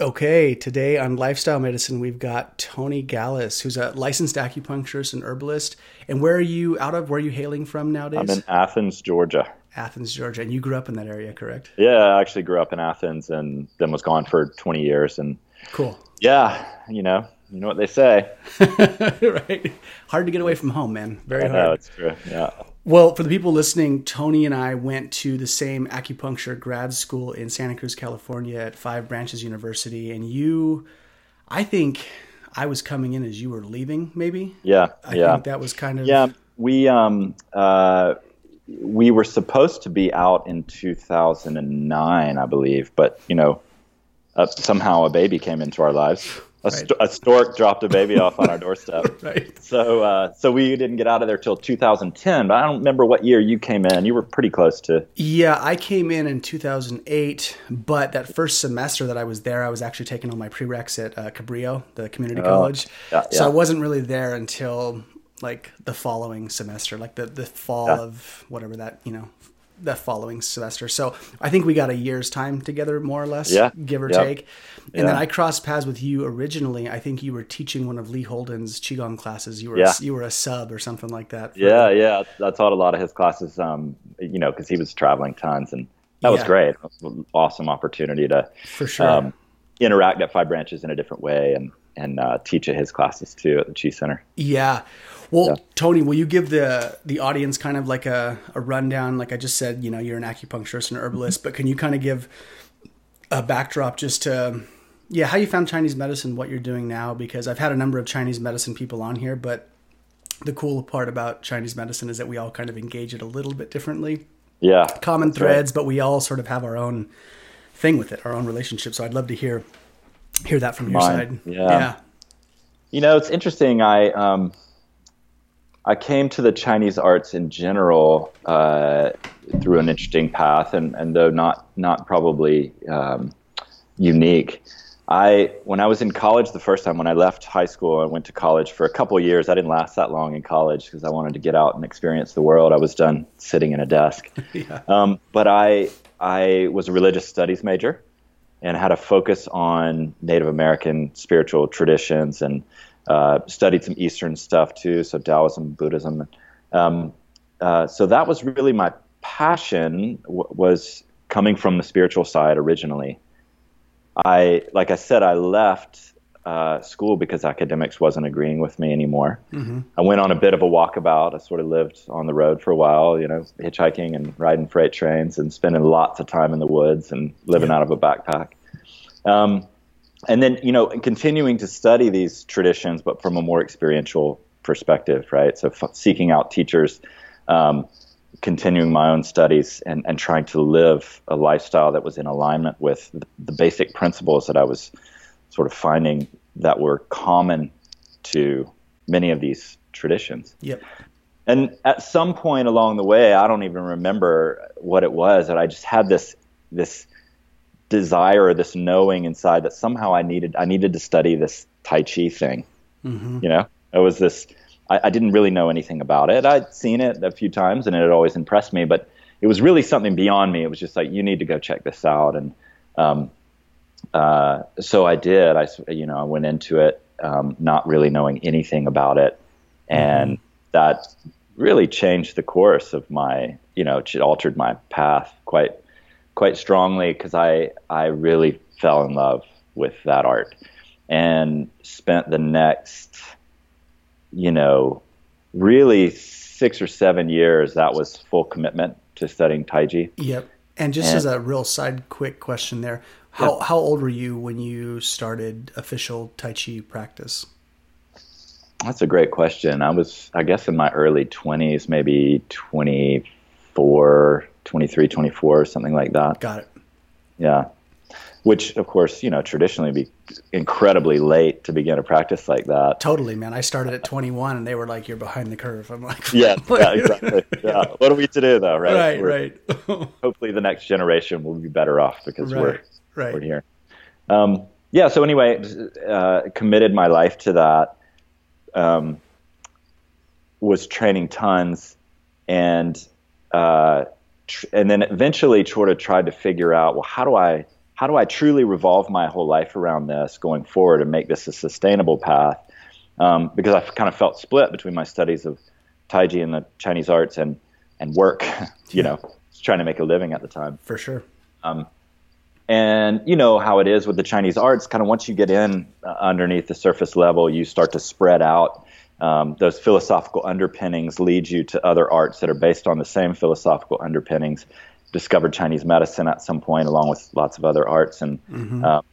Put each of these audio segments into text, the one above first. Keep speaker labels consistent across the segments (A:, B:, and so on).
A: Okay, today on Lifestyle Medicine, we've got Tony Galis, who's a licensed acupuncturist and herbalist. And where are you out of? Where are you hailing from nowadays?
B: I'm in Athens, Georgia.
A: Athens, Georgia. And you grew up in that area, correct?
B: Yeah, I actually grew up in Athens and then was gone for 20 years. And
A: cool.
B: Yeah, you know, you know what they say.
A: right. Hard to get away from home, man. Very
B: I
A: hard.
B: know, it's true. Yeah.
A: Well, for the people listening, Tony and I went to the same acupuncture grad school in Santa Cruz, California at Five Branches University. And you, I think I was coming in as you were leaving, maybe?
B: Yeah.
A: I
B: yeah.
A: think that was kind of.
B: Yeah. We, um, uh, we were supposed to be out in 2009, I believe, but you know, uh, somehow a baby came into our lives. A,
A: Right.
B: st- a stork dropped a baby off on our doorstep.
A: Right.
B: So, uh, so we didn't get out of there till 2010. But I don't remember what year you came in. You were pretty close to.
A: Yeah, I came in in 2008, but that first semester that I was there, I was actually taking all my prereqs at uh, Cabrillo, the community college.
B: Oh, yeah,
A: So
B: yeah.
A: I wasn't really there until like the following semester, like the, the fall
B: Yeah.
A: of whatever that, you know, the following semester. So I think we got a year's time together, more or less,
B: Yeah,
A: give or
B: yeah.
A: take. And then I crossed paths with you originally. I think you were teaching one of Lee Holden's Qigong classes. You were
B: Yeah.
A: a, you were a sub or something like that.
B: Yeah, yeah. I taught a lot of his classes. Um, you know, because he was traveling tons, and that was
A: Yeah.
B: great. It was an awesome opportunity to
A: For sure.
B: um, interact at Five Branches in a different way, and and uh, teach at his classes too at the Chi Center.
A: Yeah. Well,
B: Yeah.
A: Tony, will you give the the audience kind of like a, a rundown? Like I just said, you know, you're an acupuncturist and herbalist, but can you kind of give a backdrop just to, yeah, how you found Chinese medicine, what you're doing now? Because I've had a number of Chinese medicine people on here, but the cool part about Chinese medicine is that we all kind of engage it a little bit differently.
B: Yeah,
A: Common
B: that's right.
A: threads, but we all sort of have our own thing with it, our own relationship. So I'd love to hear hear that from your
B: Mine,
A: side.
B: yeah.
A: Yeah.
B: You know, it's interesting. I um, I came to the Chinese arts in general uh, through an interesting path, and, and though not not probably um, unique. I when I was in college the first time when I left high school, I went to college for a couple years. I didn't last that long in college because I wanted to get out and experience the world. I was done sitting in a desk.
A: Yeah.
B: Um, but I I was a religious studies major and had a focus on Native American spiritual traditions and uh, studied some Eastern stuff too, so Taoism, Buddhism. Um, uh, so that was really my passion. W- was coming from the spiritual side originally. I, like I said, I left uh, school because academics wasn't agreeing with me anymore. I went on a bit of a walkabout. I sort of lived on the road for a while, you know, hitchhiking and riding freight trains and spending lots of time in the woods and living
A: Yeah.
B: out of a backpack. Um, and then, you know, continuing to study these traditions, but from a more experiential perspective, right? So f- seeking out teachers, um, continuing my own studies, and, and trying to live a lifestyle that was in alignment with the, the basic principles that I was sort of finding that were common to many of these traditions.
A: Yep.
B: And at some point along the way, I don't even remember what it was, that I just had this this desire or this knowing inside that somehow I needed I needed to study this Tai Chi thing.
A: hmm
B: You know, it was this. I, I didn't really know anything about it. I'd seen it a few times, and it had always impressed me, but it was really something beyond me. It was just like you need to go check this out, and um, uh, so I did. I you know I went into it um, not really knowing anything about it, and that really changed the course of my you know it altered my path quite quite strongly because I I really fell in love with that art and spent the next you know really six or seven years that was full commitment to studying taiji
A: Yep. And just
B: And-
A: as a real side quick question there, how how old were you when you started official Tai Chi practice?
B: that's a great question i was i guess in my early 20s maybe 24 23 24 something like that
A: Got it.
B: Yeah. Which, of course, you know, traditionally be incredibly late to begin a practice like that.
A: Totally, man. I started at 21 and they were like, you're behind the curve. I'm like,
B: Yeah, yeah, exactly. Yeah. What are we to do, though, right?
A: Right,
B: We're-
A: right.
B: Hopefully, the next generation will be better off because we're
A: right, right.
B: we're here. Um, yeah. So anyway, uh, committed my life to that. Um, was training tons, and uh, tr- and then eventually sort of tried to figure out, well, how do I how do I truly revolve my whole life around this going forward and make this a sustainable path? Um, because I kind of felt split between my studies of Taiji and the Chinese arts and and work, you know, trying to make a living at the time.
A: For sure.
B: Um, and you know how it is with the Chinese arts. Kind of once you get in uh, underneath the surface level, you start to spread out. Um, those philosophical underpinnings lead you to other arts that are based on the same philosophical underpinnings. Discovered Chinese medicine at some point, along with lots of other arts, and mm-hmm. um,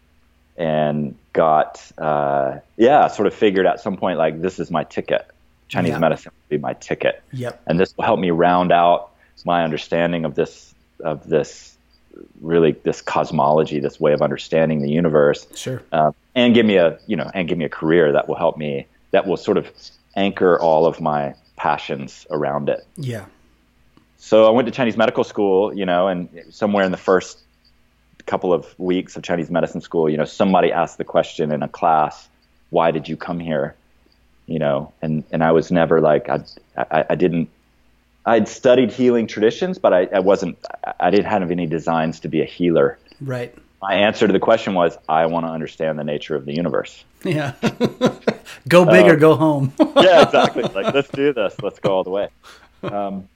B: and got uh, yeah, sort of figured at some point like this is my ticket. Chinese medicine will be my ticket.
A: Yep.
B: And this will help me round out my understanding of this of this really this cosmology, this way of understanding the universe.
A: Sure.
B: Uh, and give me a you know and give me a career that will help me that will sort of anchor all of my passions around it.
A: Yeah.
B: So I went to Chinese medical school, you know, and somewhere in the first couple of weeks of Chinese medicine school, you know, somebody asked the question in a class, "Why did you come here?" You know, and and I was never like I I, I didn't I'd studied healing traditions, but I, I wasn't. I didn't have any designs to be a healer.
A: Right.
B: My answer to the question was, I want to understand the nature of the universe.
A: Yeah. go big or uh, go home.
B: yeah, exactly. Like, let's do this. Let's go all the way. Um,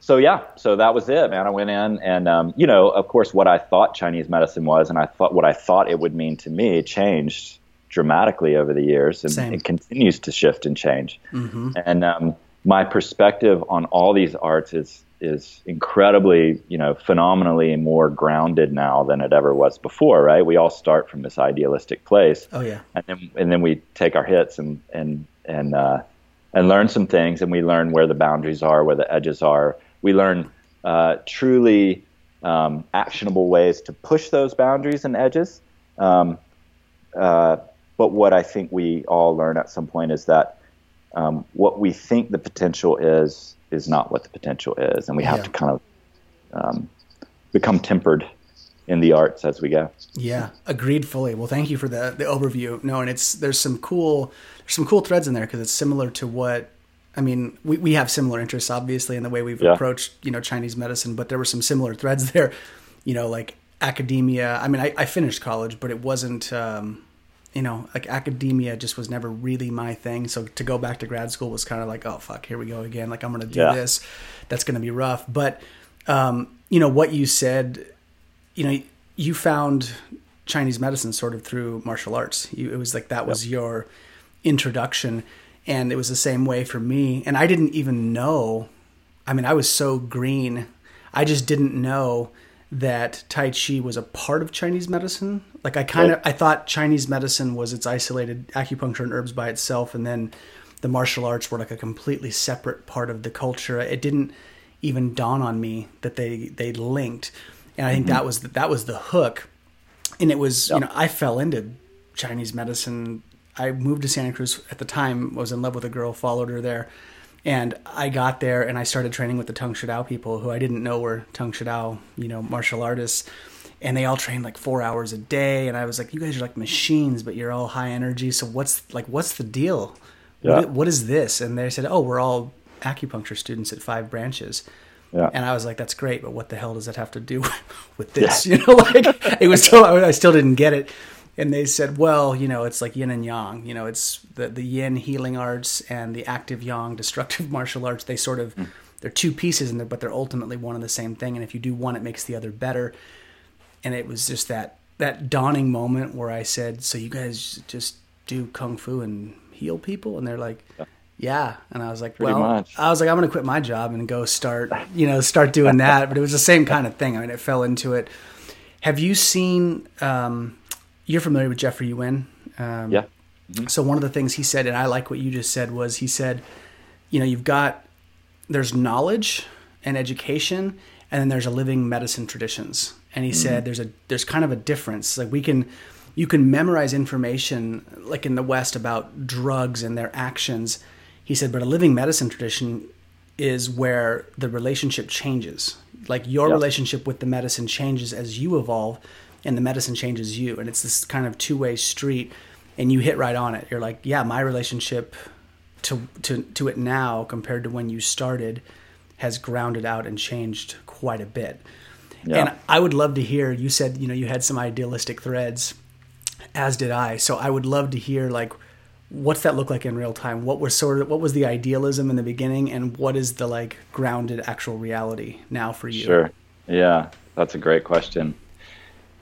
B: so yeah, so that was it, man. I went in, and um, you know, of course, what I thought Chinese medicine was, and I thought what I thought it would mean to me, changed dramatically over the years, and
A: Same.
B: it continues to shift and change.
A: Mm-hmm.
B: And um, my perspective on all these arts is is incredibly, you know, phenomenally more grounded now than it ever was before, right? We all start from this idealistic place.
A: Oh yeah.
B: And then and then we take our hits and and and uh, and learn some things, and we learn where the boundaries are, where the edges are. We learn uh, truly um, actionable ways to push those boundaries and edges. Um, uh, but what I think we all learn at some point is that um, what we think the potential is is not what the potential is, and we have yeah. to kind of um, become tempered in the arts as we go.
A: Yeah, agreed fully. Well, thank you for the the overview. No, and it's there's some cool there's some cool threads in there because it's similar to what I mean. We we have similar interests, obviously, in the way we've yeah. approached you know Chinese medicine, but there were some similar threads there. You know, like academia. I mean, I, I finished college, but it wasn't. Um, you know, like academia just was never really my thing. So to go back to grad school was kind of like, oh fuck, here we go again. Like I'm going to do yeah. this. That's going to be rough. But um, you know what you said. You know, you found Chinese medicine sort of through martial arts. You, it was like that was your introduction, and it was the same way for me. And I didn't even know. I mean, I was so green. I just didn't know that Tai Chi was a part of Chinese medicine. Like I kind of I thought Chinese medicine was its isolated acupuncture and herbs by itself, and then the martial arts were like a completely separate part of the culture. It didn't even dawn on me that they they linked, and I think mm-hmm. that was the, that was the hook. And it was yep. you know I fell into Chinese medicine. I moved to Santa Cruz at the time. Was in love with a girl, followed her there and I got there and I started training with the Tung Shidao people who I didn't know were Tung Shidao, you know, martial artists. And they all trained like four hours a day. And I was like, you guys are like machines, but you're all high energy. So what's like, what's the deal? Yeah. What, what is this? And they said, oh, we're all acupuncture students at five branches.
B: Yeah.
A: And I was like, that's great, but what the hell does that have to do with this? Yeah. You know, like it was still, I still didn't get it and they said, well, you know, it's like yin and yang. You know, it's the the yin healing arts and the active yang destructive martial arts. They sort of mm. they're two pieces there, but they're ultimately one and the same thing. And if you do one, it makes the other better. And it was just that that dawning moment where I said, "So you guys just do kung fu and heal people?" And they're like. Yeah, and I was like,
B: Pretty
A: well,
B: much.
A: I was like, I'm gonna quit my job and go start, you know, start doing that. but it was the same kind of thing. I mean, it fell into it. Have you seen um, you're familiar with Jeffrey Yuen.
B: Um, yeah.
A: Mm-hmm. So one of the things he said, and I like what you just said, was he said, you know, you've got there's knowledge and education, and then there's a living medicine traditions. And he mm-hmm. said there's a there's kind of a difference. Like we can you can memorize information like in the West about drugs and their actions. He said, but a living medicine tradition is where the relationship changes. Like your yep. relationship with the medicine changes as you evolve and the medicine changes you and it's this kind of two-way street and you hit right on it you're like yeah my relationship to to to it now compared to when you started has grounded out and changed quite a bit
B: Yeah.
A: And I would love to hear. You said you know you had some idealistic threads, as did I. So I would love to hear like what's that look like in real time? What was sort of what was the idealism in the beginning, and what is the like grounded actual reality now for you?
B: Sure. Yeah, that's a great question.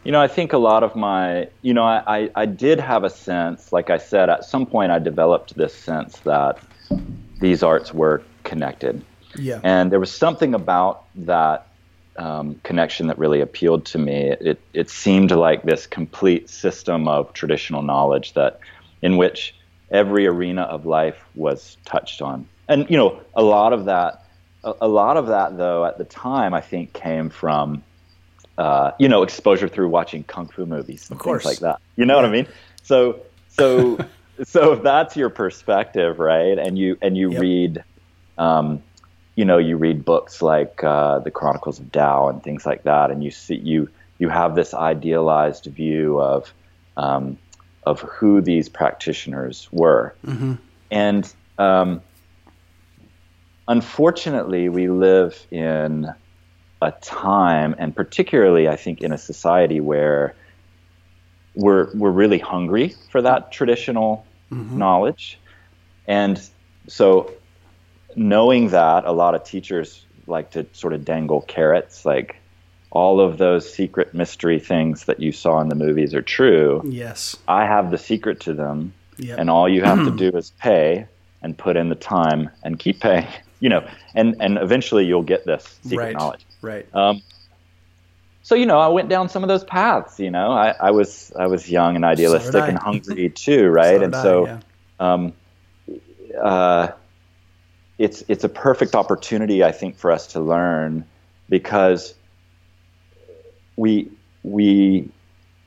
B: You know, I think a lot of my, you know, I, I, did have a sense, like I said, at some point I developed this sense that these arts were connected.
A: Yeah.
B: And there was something about that um, connection that really appealed to me. It, it seemed like this complete system of traditional knowledge that, in which every arena of life was touched on. And you know, a lot of that, a, a lot of that though, at the time, I think came from, uh, you know, exposure through watching kung fu movies, and
A: of course,
B: like that. You know yeah. what I mean? So, so, so if that's your perspective, right, and you and you yep. read. Um, you know, you read books like uh, the Chronicles of Tao and things like that, and you see you you have this idealized view of um, of who these practitioners were,
A: mm-hmm.
B: and um, unfortunately, we live in a time, and particularly, I think, in a society where we're we're really hungry for that traditional mm-hmm. knowledge, and so knowing that a lot of teachers like to sort of dangle carrots like all of those secret mystery things that you saw in the movies are true
A: yes
B: i have the secret to them
A: yep.
B: and all you have to do is pay and put in the time and keep paying you know and and eventually you'll get this secret
A: right.
B: knowledge
A: right
B: um, so you know i went down some of those paths you know i, I was i was young and idealistic
A: so
B: and hungry too right
A: so
B: and
A: I,
B: so
A: yeah.
B: um, uh, it's it's a perfect opportunity, I think, for us to learn because we we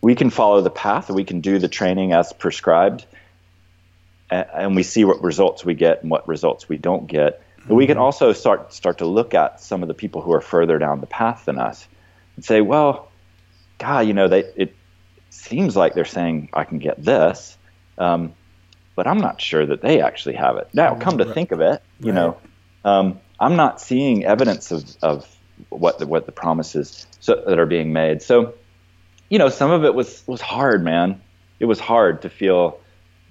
B: we can follow the path, we can do the training as prescribed, and, and we see what results we get and what results we don't get. But we can mm-hmm. also start start to look at some of the people who are further down the path than us and say, well, God, you know, they it seems like they're saying I can get this. Um, but I'm not sure that they actually have it. Now, come to think of it, you right. know, um, I'm not seeing evidence of, of what the, what the promises so, that are being made. So, you know, some of it was was hard, man. It was hard to feel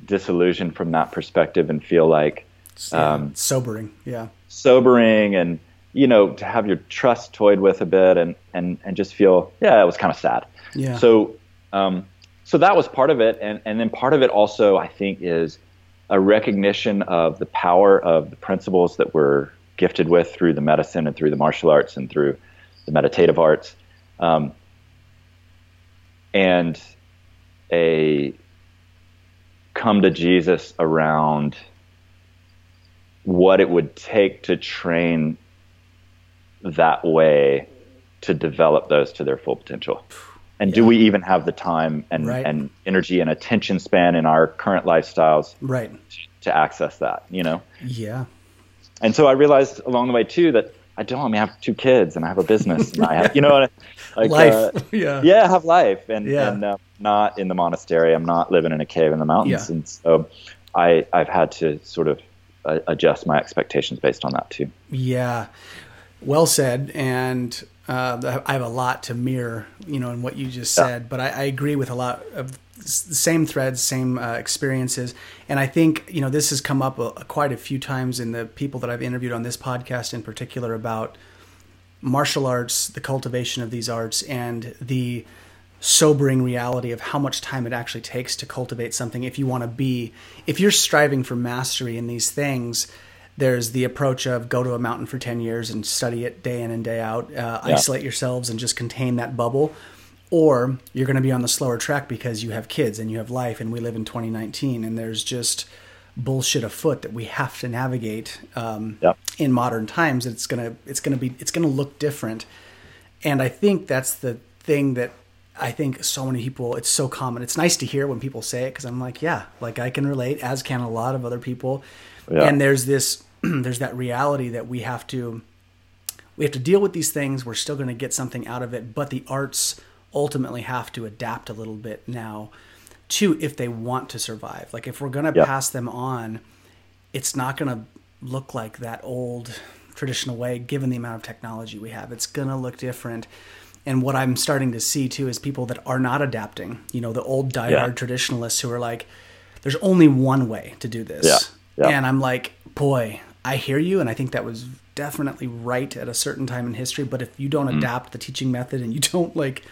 B: disillusioned from that perspective and feel like
A: um, sobering, yeah,
B: sobering, and you know, to have your trust toyed with a bit, and and and just feel, yeah, it was kind of sad.
A: Yeah.
B: So, um, so that was part of it, and and then part of it also I think is a recognition of the power of the principles that we're gifted with through the medicine and through the martial arts and through the meditative arts, um, and a come to Jesus around what it would take to train that way to develop those to their full potential and yeah. do we even have the time and,
A: right.
B: and energy and attention span in our current lifestyles
A: right
B: to access that you know
A: yeah
B: and so i realized along the way too that i don't I, mean, I have two kids and i have a business and i have you know
A: like life uh, yeah
B: yeah I have life and
A: yeah.
B: and uh, not in the monastery i'm not living in a cave in the mountains
A: yeah.
B: and so i i've had to sort of uh, adjust my expectations based on that too
A: yeah well said and uh, I have a lot to mirror, you know, in what you just said. Yeah. But I, I, agree with a lot of the same threads, same uh, experiences, and I think you know this has come up a, a, quite a few times in the people that I've interviewed on this podcast, in particular, about martial arts, the cultivation of these arts, and the sobering reality of how much time it actually takes to cultivate something. If you want to be, if you're striving for mastery in these things there's the approach of go to a mountain for 10 years and study it day in and day out, uh, yeah. isolate yourselves and just contain that bubble. Or you're going to be on the slower track because you have kids and you have life, and we live in 2019, and there's just bullshit afoot that we have to navigate um,
B: yeah.
A: in modern times. It's gonna it's gonna be it's gonna look different, and I think that's the thing that I think so many people. It's so common. It's nice to hear when people say it because I'm like, yeah, like I can relate, as can a lot of other people. Yeah. And there's this there's that reality that we have to we have to deal with these things. We're still going to get something out of it, but the arts ultimately have to adapt a little bit now to if they want to survive. Like if we're going to pass them on, it's not going to look like that old traditional way given the amount of technology we have. It's going to look different. And what I'm starting to see too is people that are not adapting. You know, the old diehard
B: Yeah.
A: traditionalists who are like, "There's only one way to do this,"
B: Yeah. Yeah.
A: and I'm like, "Boy, I hear you," and I think that was definitely right at a certain time in history. But if you don't
B: Mm.
A: adapt the teaching method and you don't like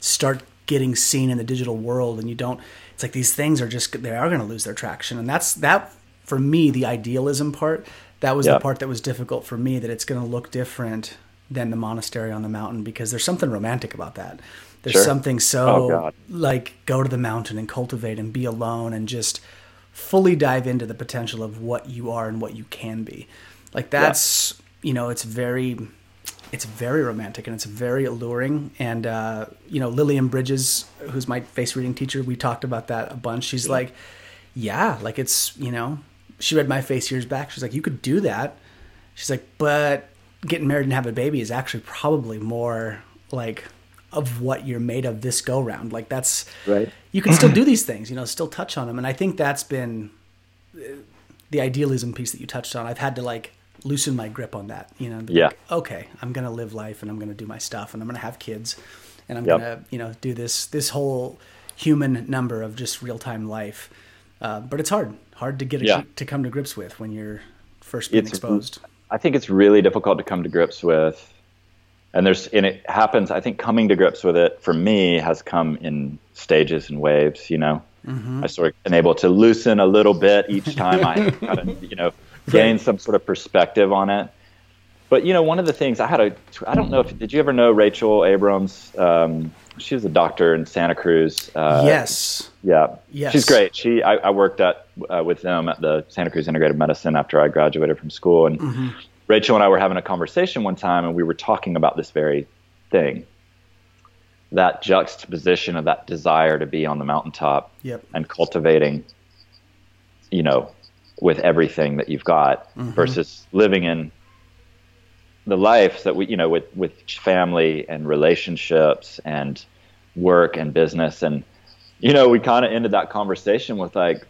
A: start getting seen in the digital world and you don't it's like these things are just they are going to lose their traction and that's that for me the idealism part that was the part that was difficult for me that it's going to look different than the monastery on the mountain because there's something romantic about that there's
B: Sure.
A: something so
B: Oh,
A: like go to the mountain and cultivate and be alone and just fully dive into the potential of what you are and what you can be like that's you know it's very it's very romantic and it's very alluring. And uh, you know, Lillian Bridges, who's my face reading teacher, we talked about that a bunch. She's like, yeah, like it's you know, she read my face years back. She's like, you could do that. She's like, but getting married and have a baby is actually probably more like of what you're made of this go round. Like that's
B: Right.
A: You can still do these things, you know, still touch on them. And I think that's been the idealism piece that you touched on. I've had to like loosen my grip on that, you know, and be
B: Yeah.
A: like, okay, I'm going to live life and I'm going to do my stuff and I'm going to have kids and I'm
B: Yep.
A: going to, you know, do this, this whole human number of just real time life. Uh, but it's hard, hard to get a,
B: Yeah.
A: to come to grips with when you're first being
B: It's-
A: exposed.
B: I think it's really difficult to come to grips with. And there's and it happens. I think coming to grips with it for me has come in stages and waves. You know, I sort of been able to loosen a little bit each time I kind of you know gain some sort of perspective on it. But you know, one of the things I had a I don't know if did you ever know Rachel Abrams? Um, she was a doctor in Santa Cruz. Uh,
A: yes.
B: yeah,
A: Yes.
B: she's great. She I, I worked at uh, with them at the Santa Cruz Integrated Medicine after I graduated from school, and
A: Mm-hmm.
B: Rachel and I were having a conversation one time, and we were talking about this very thing, that juxtaposition of that desire to be on the mountaintop
A: Yep.
B: and cultivating, you know, with everything that you've got
A: Mm-hmm.
B: versus living in the life that we, you know, with with family and relationships and work and business and you know, we kind of ended that conversation with like,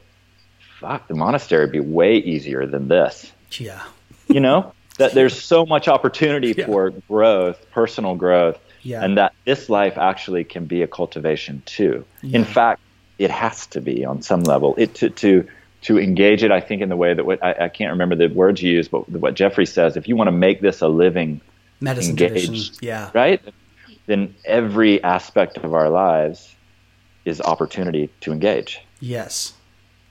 B: fuck, the monastery would be way easier than this.
A: Yeah.
B: You know, that there's so much opportunity
A: Yeah.
B: for growth, personal growth,
A: Yeah.
B: and that this life actually can be a cultivation too.
A: Yeah.
B: In fact, it has to be on some level. It to to to engage it. I think in the way that what I, I can't remember the words you use, but what Jeffrey says. If you want to make this a living
A: Medicine
B: engaged,
A: tradition. Yeah.
B: right? Then every aspect of our lives is opportunity to engage,
A: Yes.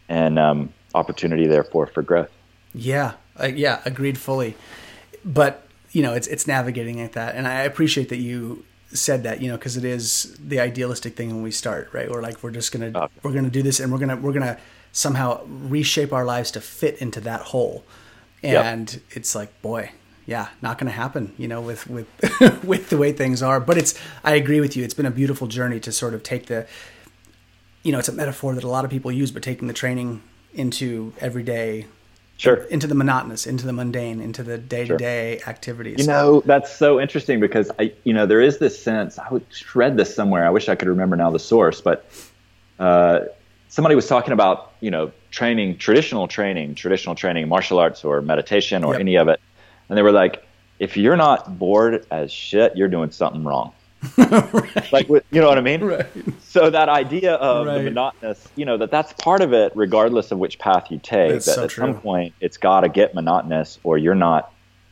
B: and um, opportunity therefore for growth.
A: Yeah, uh, yeah, agreed fully. But you know, it's it's navigating like that, and I appreciate that you said that. You know, because it is the idealistic thing when we start, right? We're like, we're just gonna
B: Oh.
A: we're gonna do this, and we're gonna we're gonna somehow reshape our lives to fit into that hole.
B: Yep.
A: And it's like, boy, yeah, not gonna happen. You know, with with with the way things are. But it's I agree with you. It's been a beautiful journey to sort of take the you know, it's a metaphor that a lot of people use, but taking the training into everyday
B: Sure.
A: into the monotonous, into the mundane, into the day to day activities.
B: You know, that's so interesting because I, you know, there is this sense. I would- read this somewhere. I wish I could remember now the source, but uh, somebody was talking about, you know, training, traditional training, traditional training, martial arts or meditation or
A: Yep.
B: any of it, and they were like, if you're not bored as shit, you're doing something wrong. Like, you know what I mean?
A: right.
B: So that idea of
A: Right.
B: the monotonous, you know, that that's part of it, regardless of which path you take.
A: That's
B: that
A: so
B: at some point it's got to get monotonous, or you're not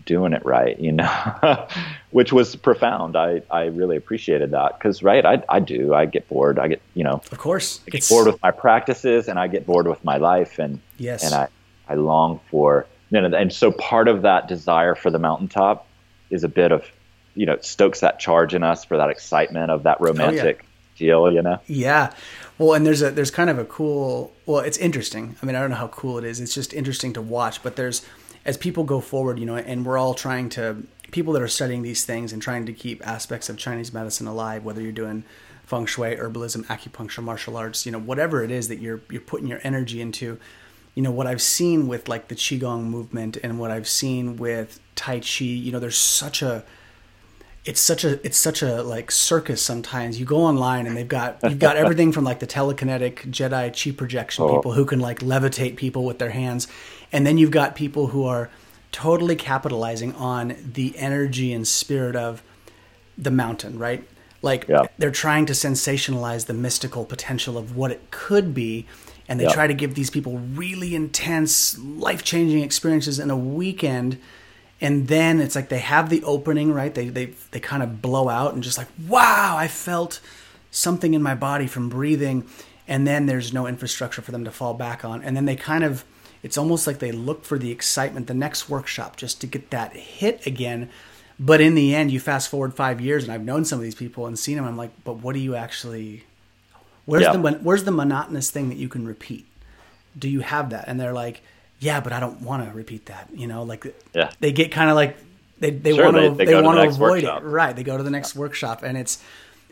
B: doing it right. You know, which was profound. I I really appreciated that because right, I I do. I get bored. I get you know
A: Of course.
B: I get bored with my practices, and I get bored with my life, and
A: Yes.
B: and I I long for you know, and so part of that desire for the mountaintop is a bit of you know stokes that charge in us for that excitement of
A: Oh,
B: that romantic deal. You know.
A: Yeah. Well, and there's a there's kind of a cool. Well, it's interesting. I mean, I don't know how cool it is. It's just interesting to watch. But there's as people go forward, you know, and we're all trying to people that are studying these things and trying to keep aspects of Chinese medicine alive. Whether you're doing feng shui, herbalism, acupuncture, martial arts, you know, whatever it is that you're you're putting your energy into. You know what I've seen with like the qigong movement and what I've seen with tai chi. You know, there's such a it's such a it's such a like circus sometimes you go online and they've got you've got everything from like the telekinetic jedi chi projection
B: Oh.
A: people who can like levitate people with their hands and then you've got people who are totally capitalizing on the energy and spirit of the mountain right Like
B: Yeah.
A: they're trying to sensationalize the mystical potential of what it could be, and they
B: Yeah.
A: try to give these people really intense, life changing experiences in a weekend. And then it's like they have the opening, right? They they they kind of blow out and just like, wow, I felt something in my body from breathing. And then there's no infrastructure for them to fall back on. And then they kind of, it's almost like they look for the excitement, the next workshop, just to get that hit again. But in the end, you fast forward five years, and I've known some of these people and seen them. I'm like, but what do you actually? Where's
B: Yeah.
A: the where's the monotonous thing that you can repeat? Do you have that? And they're like, yeah, but I don't want to repeat that. You know, like
B: Yeah.
A: they get kind of like they they
B: Sure,
A: want to
B: they-
A: they,
B: they
A: want to avoid
B: workshop.
A: it. Right. They go to the next workshop, and it's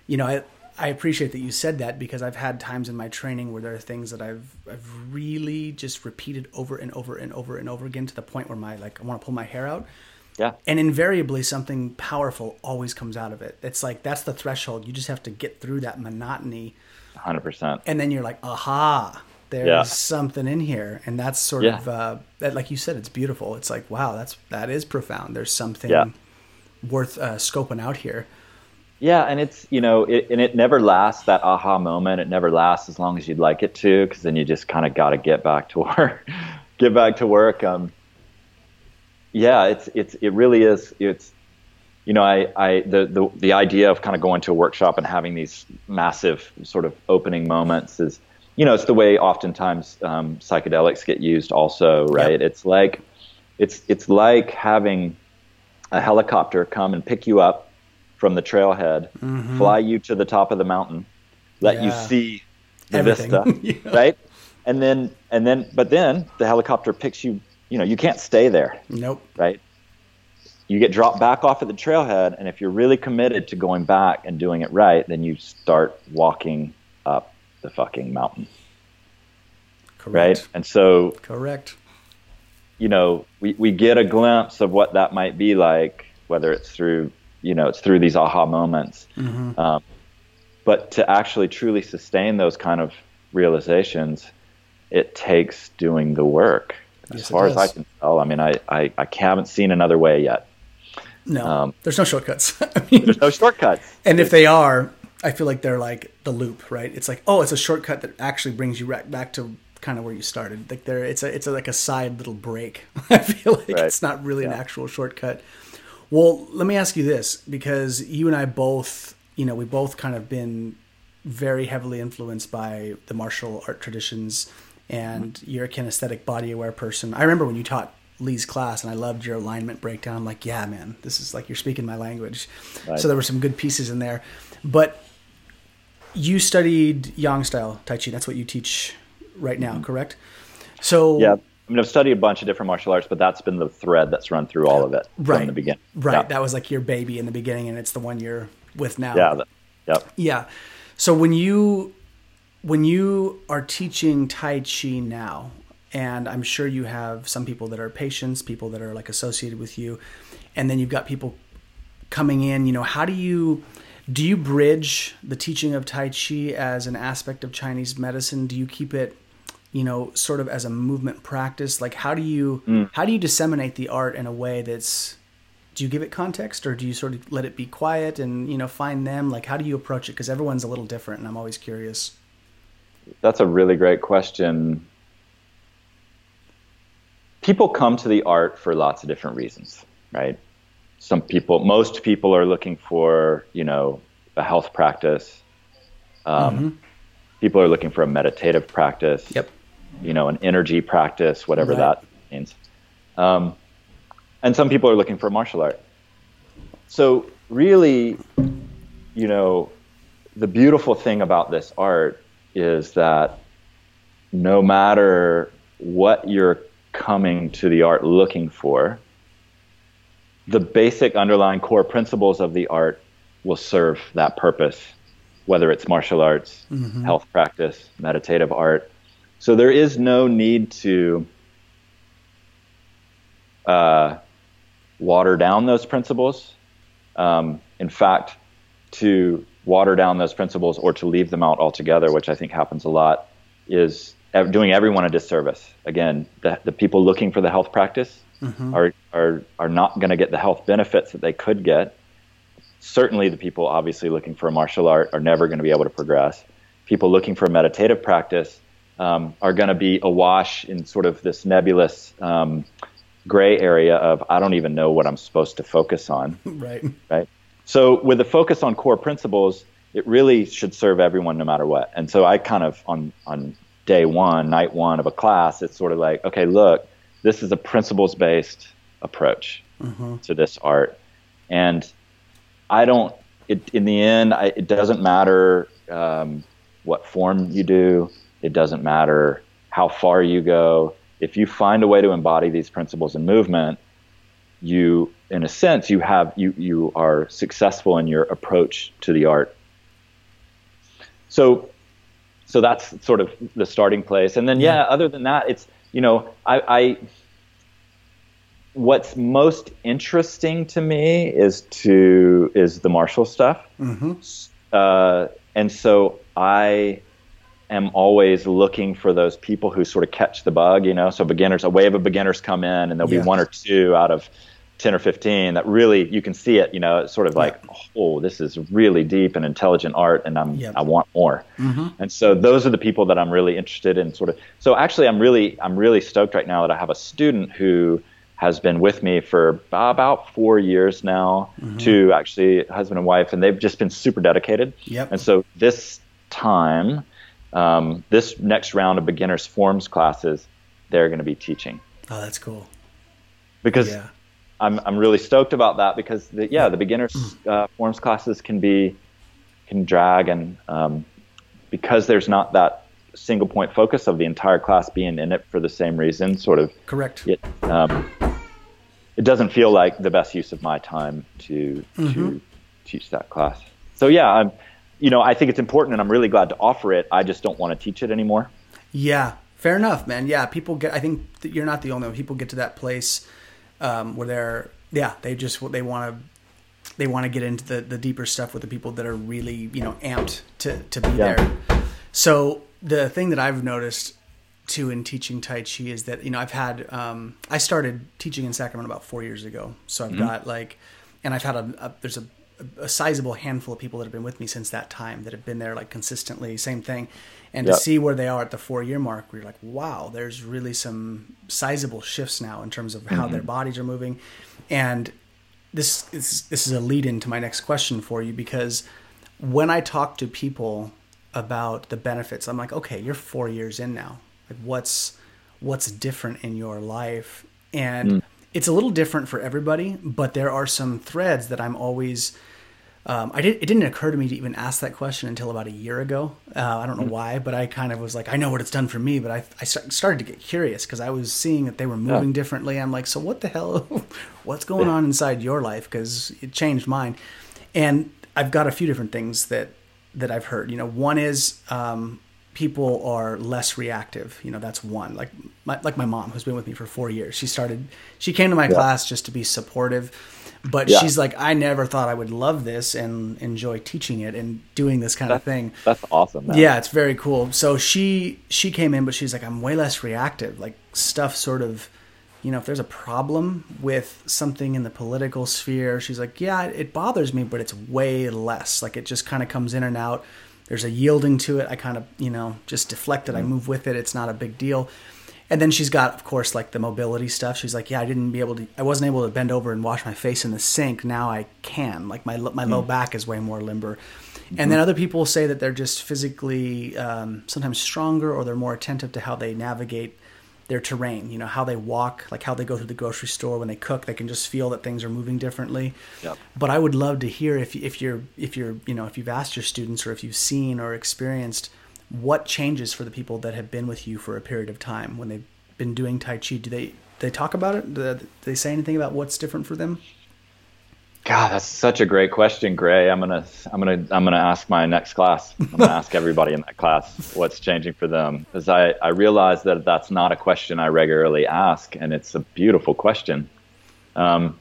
A: you know I I appreciate that you said that because I've had times in my training where there are things that I've I've really just repeated over and over and over and over again to the point where my like I want to pull my hair out.
B: Yeah.
A: And invariably, something powerful always comes out of it. It's like that's the threshold. You just have to get through that monotony,
B: 100%.
A: and then you're like, aha, there's
B: Yeah.
A: something in here, and that's sort
B: Yeah.
A: of uh, that. Like you said, it's beautiful. It's like, wow, that's that is profound. There's something
B: Yeah.
A: worth uh, scoping out here.
B: Yeah, and it's you know, it, and it never lasts that aha moment. It never lasts as long as you'd like it to, because then you just kind of got to get back to work, get back to work. Um, yeah, it's it's it really is. It's you know, I I the the the idea of kind of going to a workshop and having these massive sort of opening moments is, you know, it's the way oftentimes um, psychedelics get used. Also, right? It's like it's it's like having a helicopter come and pick you up from the trailhead, mm-hmm. fly you to the top of the mountain, let you see the
A: Everything.
B: vista,
A: Yeah.
B: right? And then and then but then the helicopter picks you, you know, you can't stay there,
A: Nope.
B: right? You get dropped back off at the trailhead and if you're really committed to going back and doing it right, then you start walking up the fucking mountain,
A: Correct.
B: right? And so
A: Correct.
B: you know, we, we get a glimpse of what that might be like, whether it's through, you know, it's through these aha moments.
A: Mm-hmm.
B: Um, but to actually truly sustain those kind of realizations, it takes doing the work. As
A: Yes, it
B: far as I can tell, I mean, I, I, I haven't seen another way yet.
A: No,
B: Um,
A: there's no shortcuts. I mean,
B: There's no shortcuts.
A: and if they are, I feel like they're like the loop, right? It's like, oh, it's a shortcut that actually brings you right back to kind of where you started. Like there, it's a, it's a, like a side little break. I feel like
B: Right.
A: it's not really an actual shortcut. Well, let me ask you this, because you and I both, you know, we both kind of been very heavily influenced by the martial art traditions, and
B: Mm-hmm.
A: you're a kinesthetic body aware person. I remember when you taught Lee's class, and I loved your alignment breakdown. I'm like, yeah, man, this is like you're speaking my language.
B: Right.
A: So there were some good pieces in there, but you studied Yang style Tai Chi. That's what you teach right now, correct? So
B: Mm-hmm. Yeah. I mean, I've studied a bunch of different martial arts, but that's been the thread that's run through all of it
A: Right.
B: from the beginning.
A: right,
B: Yeah.
A: that was like your baby in the beginning, and it's the one you're with now.
B: yeah. that- yep.
A: Yeah. So when you when you are teaching Tai Chi now, and I'm sure you have some people that are patients, people that are like associated with you, and then you've got people coming in, you know, how do you do you bridge the teaching of Tai Chi as an aspect of Chinese medicine? Do you keep it, you know, sort of as a movement practice? Like how do you how do you disseminate the art in a way that's do you give it context or do you sort of let it be quiet and you know find them like how do you approach it because everyone's a little different and i'm always curious
B: That's a really great question. People come to the art for lots of different reasons, right? Some people, most people are looking for, you know, a health practice. Um, People are looking for a meditative practice.
A: Yep.
B: You know, an energy practice, whatever
A: Right.
B: that means. Um, and some people are looking for martial art. So really, you know, the beautiful thing about this art is that no matter what you're coming to the art looking for, the basic underlying core principles of the art will serve that purpose, whether it's martial arts, health practice, meditative art. So there is no need to uh, water down those principles. Um, in fact, to water down those principles or to leave them out altogether, which I think happens a lot, is doing everyone a disservice. Again, the, the people looking for the health practice are, are, are not going to get the health benefits that they could get certainly the people obviously looking for a martial art are never going to be able to progress. People looking for a meditative practice um, are going to be awash in sort of this nebulous um, gray area of I don't even know what I'm supposed to focus on.
A: Right.
B: Right. So with the focus on core principles, it really should serve everyone no matter what. And so I kind of on on day one, night one of a class, it's sort of like, okay, look, this is a principles based approach mm-hmm. to this art, and I don't. It, in the end, I, it doesn't matter um, what form you do. It doesn't matter how far you go. If you find a way to embody these principles in movement, you, in a sense, you have you you are successful in your approach to the art. So, so that's sort of the starting place. And then, yeah, other than that, it's you know, I, I what's most interesting to me is to is the martial stuff. Mm-hmm. Uh, and so I am always looking for those people who sort of catch the bug, you know. So beginners, a wave of beginners come in, and there'll yeah. be one or two out of ten or fifteen that really you can see it. You know, it's sort of like, yeah. oh, this is really deep and intelligent art, and I'm yep. I want more. Mm-hmm. And so those are the people that I'm really interested in. Sort of. So actually, I'm really I'm really stoked right now that I have a student who has been with me for about four years now. Mm-hmm. Two actually, husband and wife, and they've just been super dedicated.
A: Yep.
B: And so this time um, this next round of beginners forms classes, they're going to be teaching.
A: Oh, that's cool.
B: Because yeah. I'm I'm really stoked about that because the, yeah the beginners mm. uh, forms classes can be can drag and um, because there's not that single point focus of the entire class being in it for the same reason, sort of
A: correct.
B: It, um, it doesn't feel like the best use of my time to mm-hmm. to teach that class. So yeah, I'm you know, I think it's important and I'm really glad to offer it. I just don't want to teach it anymore.
A: Yeah, fair enough, man. Yeah, people get, I think you're not the only one. People get to that place um, where they're, yeah, they just, they want to, they want to get into the, the deeper stuff with the people that are really, you know, amped to, to be yeah. there. So the thing that I've noticed too in teaching Tai Chi is that, you know, I've had, um, I started teaching in Sacramento about four years ago. So I've mm-hmm. got like, and I've had a, a there's a a sizable handful of people that have been with me since that time that have been there like consistently same thing and yep. to see where they are at the four year mark we're like wow there's really some sizable shifts now in terms of how mm-hmm. their bodies are moving and this is this is a lead into my next question for you because when i talk to people about the benefits i'm like okay you're four years in now like what's what's different in your life and mm it's a little different for everybody, but there are some threads that I'm always. Um, I did. It didn't occur to me to even ask that question until about a year ago. Uh, I don't know mm-hmm. why, but I kind of was like, I know what it's done for me, but I, I started to get curious because I was seeing that they were moving yeah. differently. I'm like, so what the hell? What's going yeah. on inside your life? Because it changed mine, and I've got a few different things that that I've heard. You know, one is um, people are less reactive. You know, that's one. Like my, like my mom, who's been with me for four years. She started. She came to my yeah. class just to be supportive, but yeah. she's like, I never thought I would love this and enjoy teaching it and doing this kind
B: that's,
A: of thing.
B: That's awesome. Man.
A: Yeah, it's very cool. So she she came in, but she's like, I'm way less reactive. Like stuff sort of. You know, if there's a problem with something in the political sphere, she's like, yeah, it bothers me, but it's way less. Like it just kind of comes in and out there's a yielding to it. I kind of, you know, just deflect it. I mm. move with it. It's not a big deal. And then she's got, of course, like the mobility stuff. She's like, yeah, I didn't be able to, I wasn't able to bend over and wash my face in the sink. Now I can. Like my my mm. low back is way more limber. Mm-hmm. And then other people say that they're just physically um, sometimes stronger or they're more attentive to how they navigate their terrain, you know, how they walk, like how they go through the grocery store when they cook, they can just feel that things are moving differently. Yep. But I would love to hear if if you're if you're, you know, if you've asked your students or if you've seen or experienced what changes for the people that have been with you for a period of time when they've been doing tai chi. Do they they talk about it? Do they say anything about what's different for them?
B: God, that's such a great question, Gray. I'm gonna, I'm gonna, I'm gonna ask my next class. I'm gonna ask everybody in that class what's changing for them, because I, I realize that that's not a question I regularly ask, and it's a beautiful question. Um,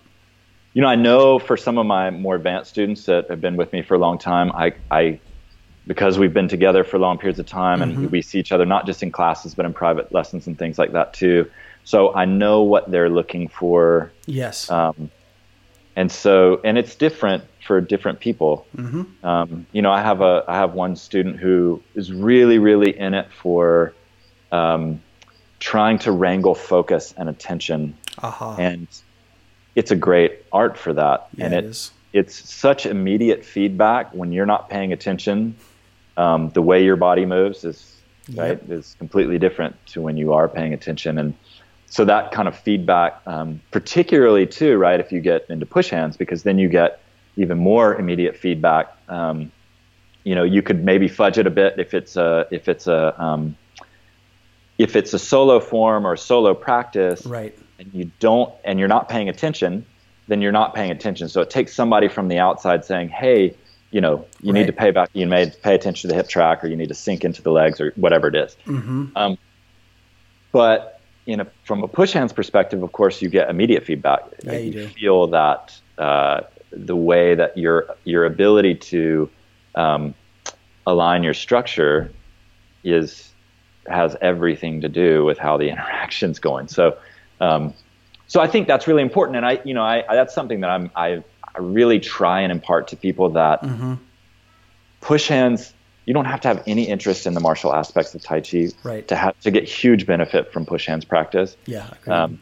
B: you know, I know for some of my more advanced students that have been with me for a long time, I, I, because we've been together for long periods of time, and mm-hmm. we see each other not just in classes but in private lessons and things like that too. So I know what they're looking for.
A: Yes.
B: Um, and so and it's different for different people. Mm-hmm. Um, you know, I have a I have one student who is really really in it for um, trying to wrangle focus and attention,
A: uh-huh.
B: and it's a great art for that.
A: Yeah,
B: and
A: it
B: it,
A: is.
B: it's such immediate feedback when you're not paying attention. Um, the way your body moves is right is completely different to when you are paying attention. And so that kind of feedback um, particularly too right if you get into push hands because then you get even more immediate feedback. Um, you know you could maybe fudge it a bit if it's a if it's a um, if it's a solo form or solo practice
A: Right.
B: and you don't and you're not paying attention then you're not paying attention. So it takes somebody from the outside saying hey you know you need to pay back you may pay attention to the hip track or you need to sink into the legs or whatever it is.
A: Mm-hmm.
B: um, but in a, from a push hands perspective of course you get immediate feedback
A: Yeah, you do.
B: feel that uh, the way that your your ability to um, align your structure is has everything to do with how the interaction's going. So, um, so I think that's really important, and I, you know, I, I that's something that I'm I, I really try and impart to people that
A: Mm-hmm.
B: push hands. You don't have to have any interest in the martial aspects of Tai Chi
A: Right.
B: to have to get huge benefit from push hands practice
A: Yeah.
B: um,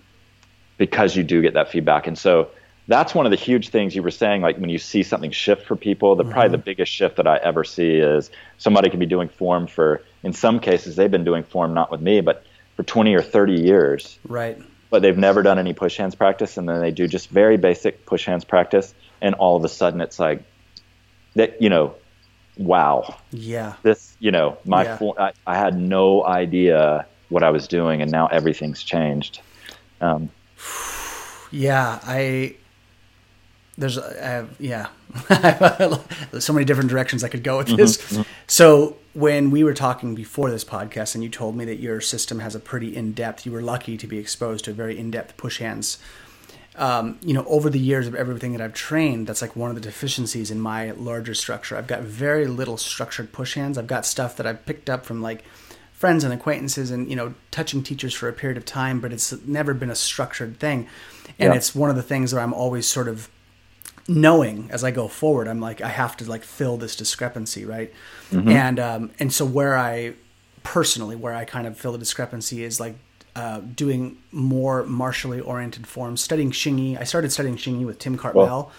B: because you do get that feedback. And so that's one of the huge things you were saying. Like when you see something shift for people, the probably the biggest shift that I ever see is somebody can be doing form for. In some cases, they've been doing form not with me, but for 20 or 30 years,
A: right.
B: but they've never done any push hands practice, and then they do just very basic push hands practice, and all of a sudden it's like that. You know, wow
A: Yeah.
B: this you know my
A: Yeah.
B: I, I had no idea what i was doing and now everything's changed um,
A: Yeah, I there's I have, yeah, so many different directions I could go with
B: Mm-hmm,
A: this. So when we were talking before this podcast, and you told me that your system has a pretty in depth, you were lucky to be exposed to a very in depth push hands. Um, you know, over the years of everything that I've trained, that's like one of the deficiencies in my larger structure. I've got very little structured push hands. I've got stuff that I've picked up from like friends and acquaintances and you know touching teachers for a period of time but it's never been a structured thing and
B: Yeah.
A: it's one of the things that i'm always sort of knowing as i go forward i'm like i have to like fill this discrepancy right and um and so where i personally where i kind of fill the discrepancy is like uh, doing more martially oriented forms studying xingyi i started studying xingyi with tim cartmell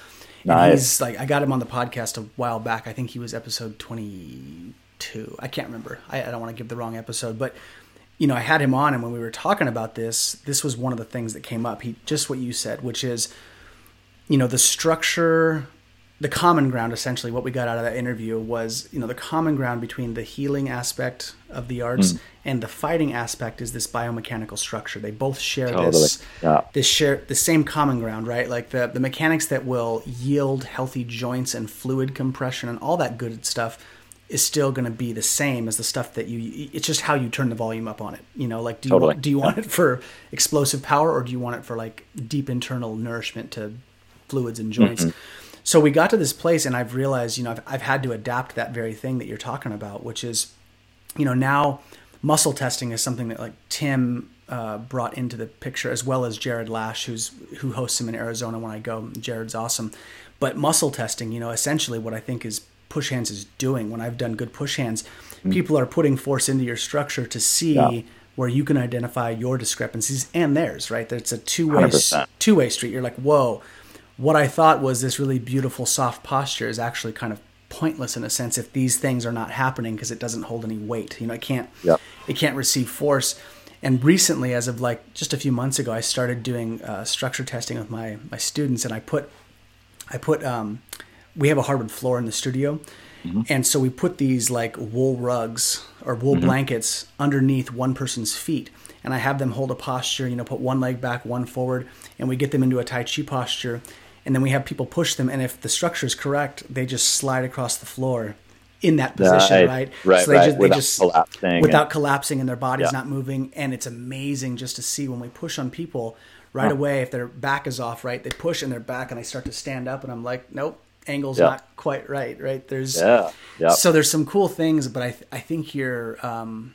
A: and
B: Nice.
A: he's like i got him on the podcast a while back. I think he was episode 22 i can't remember. I, I don't want to give the wrong episode but you know i had him on and when we were talking about this this was one of the things that came up. He just what you said which is you know the structure the common ground essentially what we got out of that interview was you know the common ground between the healing aspect of the arts
B: Mm.
A: and the fighting aspect is this biomechanical structure they both share
B: Totally.
A: this
B: Yeah.
A: this share the same common ground right like the the mechanics that will yield healthy joints and fluid compression and all that good stuff is still going to be the same as the stuff that you it's just how you turn the volume up on it you know like do you
B: Totally.
A: want, do you want it for explosive power or do you want it for like deep internal nourishment to fluids and joints so we got to this place and i've realized you know I've, I've had to adapt that very thing that you're talking about which is you know now muscle testing is something that like tim uh, brought into the picture as well as jared lash who's who hosts him in arizona when i go. Jared's awesome. But muscle testing you know essentially what i think is push hands is doing. When i've done good push hands people are putting force into your structure to see
B: Yeah.
A: where you can identify your discrepancies and theirs right? It's a two-way
B: 100%.
A: two-way street. You're like whoa what i thought was this really beautiful soft posture is actually kind of pointless in a sense if these things are not happening because it doesn't hold any weight. You know it can't
B: Yep.
A: it can't receive force. And recently as of like just a few months ago i started doing uh, structure testing with my my students and i put i put um we have a hardwood floor in the studio. And so we put these like wool rugs or wool blankets underneath one person's feet. And i have them hold a posture you know put one leg back one forward and we get them into a tai chi posture and then we have people push them and if the structure is correct they just slide across the floor in that position
B: Right,
A: right?
B: Right,
A: so they
B: right,
A: just they
B: without
A: just
B: collapsing
A: without
B: and-
A: collapsing and their body's
B: Yeah.
A: not moving and it's amazing just to see when we push on people right away if their back is off right they push and their back and they start to stand up and i'm like nope angle's
B: Yeah.
A: not quite right right? There's
B: yeah yeah.
A: So there's some cool things but i th- i think you're um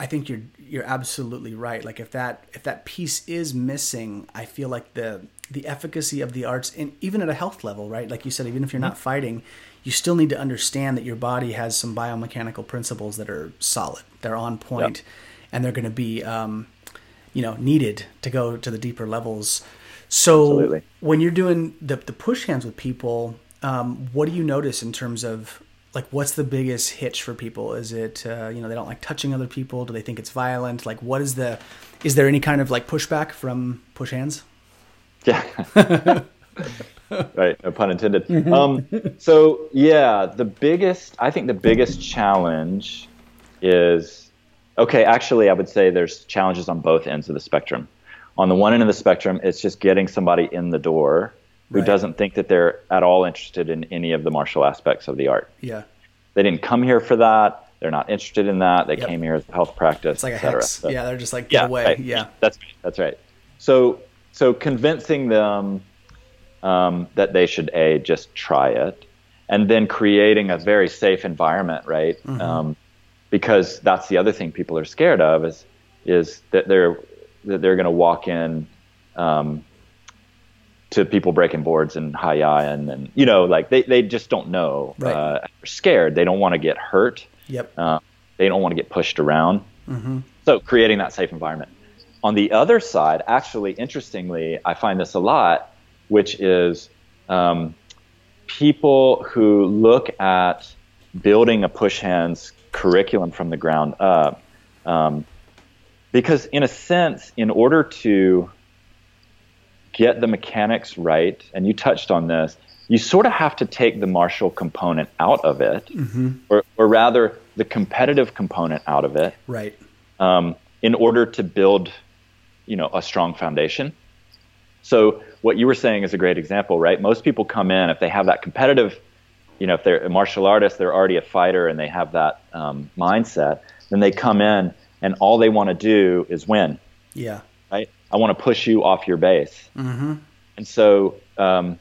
A: i think you're you're absolutely right. Like if that if that piece is missing i feel like the the efficacy of the arts, and even at a health level, right? Like you said, even if you're not fighting, you still need to understand that your body has some biomechanical principles that are solid, they're on point,
B: Yep.
A: and they're going to be, um, you know, needed to go to the deeper levels. So
B: Absolutely.
A: when you're doing the the push hands with people, um, what do you notice in terms of like what's the biggest hitch for people? Is it uh, you know they don't like touching other people? Do they think it's violent? Like what is the is there any kind of like pushback from push hands?
B: Yeah. right. No pun intended. Um, so yeah, the biggest, I think the biggest challenge is, okay, actually, I would say there's challenges on both ends of the spectrum. On the one end of the spectrum, it's just getting somebody in the door who
A: Right.
B: doesn't think that they're at all interested in any of the martial aspects of the art.
A: Yeah,
B: They didn't come here for that. They're not interested in that. They
A: Yep.
B: came here as a health practice,
A: it's like a hex.
B: So-
A: yeah, they're just like get away.
B: right.
A: Yeah,
B: that's that's right. So so convincing them um, that they should a just try it, and then creating a very safe environment, right?
A: Mm-hmm.
B: Um, because that's the other thing people are scared of is is that they're that they're going to walk in. Um, to people breaking boards and high and, and you know like they, they just don't know
A: Right.
B: uh, they're scared they don't want to get hurt
A: yep,
B: uh, they don't want to get pushed around. So creating that safe environment. On the other side, actually, interestingly, I find this a lot, which is um, people who look at building a push hands curriculum from the ground up. Um, because, in a sense, in order to get the mechanics right, and you touched on this, you sort of have to take the martial component out of it, or, or rather, the competitive component out of it,
A: right.
B: um, in order to build, you know, a strong foundation. So what you were saying is a great example, right? Most people come in if they have that competitive, you know, if they're a martial artist, they're already a fighter, and they have that um, mindset. Then they come in, and all they want to do is win
A: Yeah,
B: right? I want to push you off your base. Mm-hmm. And so, um,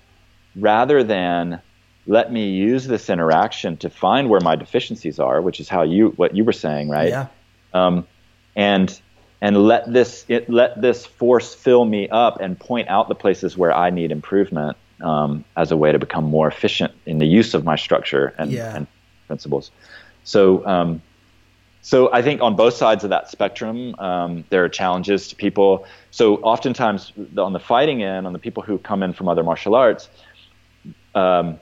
B: rather than let me use this interaction to find where my deficiencies are, which is how you what you were saying, right?
A: yeah,
B: Um, and and let this it, let this force fill me up and point out the places where I need improvement um, as a way to become more efficient in the use of my structure and,
A: Yeah.
B: and principles. So. Um, so I think on both sides of that spectrum, um, there are challenges to people. So oftentimes on the fighting end, on the people who come in from other martial arts, um,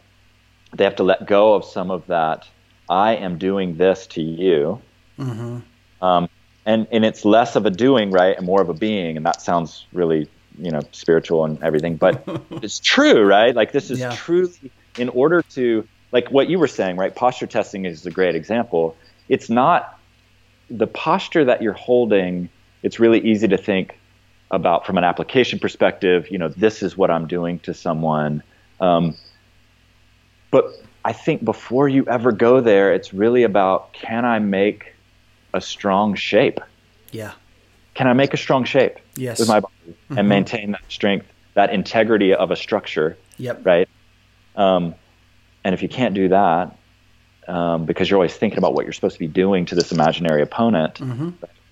B: they have to let go of some of that. I am doing this to you, um, and and it's less of a doing, right, and more of a being. And that sounds really, you know, spiritual and everything, but it's true, right? Like this is
A: Yeah.
B: truly in order to like what you were saying, right? Posture testing is a great example. It's not the posture that you're holding. It's really easy to think about from an application perspective. You know, this is what I'm doing to someone. Um, but I think before you ever go there, it's really about can I make a strong shape?
A: yeah,
B: Can I make a strong shape
A: yes,
B: with my body and maintain that strength, that integrity of a structure,
A: yep,
B: right? Um, and if you can't do that, um, because you're always thinking about what you're supposed to be doing to this imaginary opponent,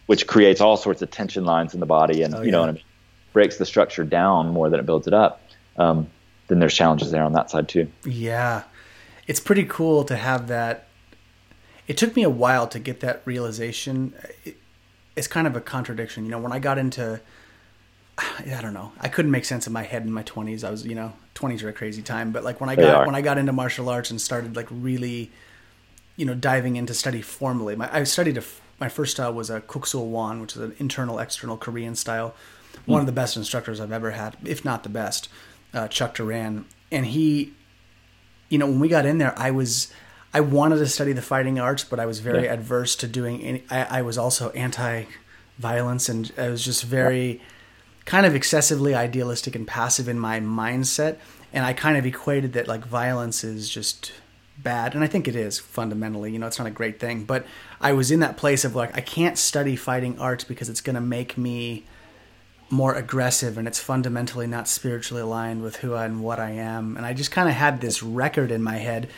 B: which creates all sorts of tension lines in the body, and
A: Oh,
B: you know
A: yeah.
B: what I mean, breaks the structure down more than it builds it up. Um, then there's challenges there on that side too.
A: Yeah. It's pretty cool to have that. It took me a while to get that realization. It, it's kind of a contradiction. You know, when I got into, I don't know, I couldn't make sense in my head in my 20s. I was, you know, 20s are a crazy time. But like when I
B: They
A: got,
B: are.
A: when I got into martial arts and started like really, you know, diving into study formally, my, I studied a, my first style was a Kuk Sool Won, which is an internal, external Korean style. One of the best instructors I've ever had, if not the best, uh, Chuck Duran. And he, you know, when we got in there, I was, I wanted to study the fighting arts, but I was very
B: Yeah.
A: adverse to doing any. I, I was also anti-violence, and I was just very, kind of excessively idealistic and passive in my mindset. And I kind of equated that like violence is just bad, and I think it is fundamentally. You know, it's not a great thing, but I was in that place of like, I can't study fighting arts because it's going to make me more aggressive and it's fundamentally not spiritually aligned with who I and what I am. And I just kind of had this record in my head.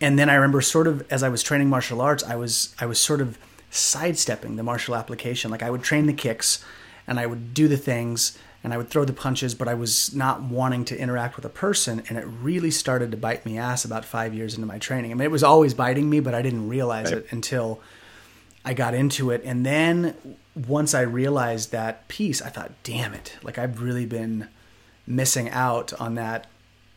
A: And then I remember sort of as I was training martial arts, I was I was sort of sidestepping the martial application. Like I would train the kicks and I would do the things and I would throw the punches, but I was not wanting to interact with a person. And it really started to bite me ass about five years into my training. I mean, it was always biting me, but I didn't realize
B: Right.
A: it until I got into it. And then once I realized that piece, I thought, damn it, like I've really been missing out on that,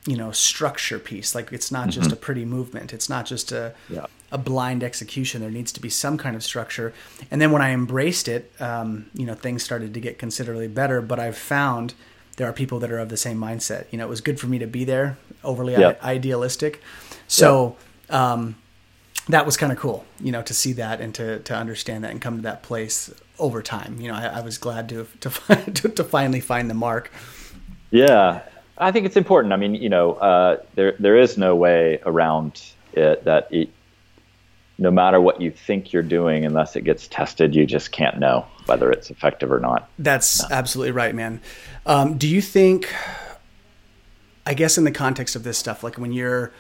A: you know, structure piece. Like it's not just a pretty movement. It's not just a,
B: Yeah.
A: a blind execution. There needs to be some kind of structure. And then when I embraced it, um, you know, things started to get considerably better. But I've found there are people that are of the same mindset. You know, it was good for me to be there, overly i- idealistic. So um, that was kind of cool, you know, to see that and to, to understand that and come to that place over time. You know, I, I was glad to to, to to finally find the mark.
B: Yeah, I think it's important. I mean, you know, uh, there there is no way around it that it, no matter what you think you're doing, unless it gets tested, you just can't know whether it's effective or not.
A: That's absolutely right, man. Um, do you think, I guess, in the context of this stuff, like when you're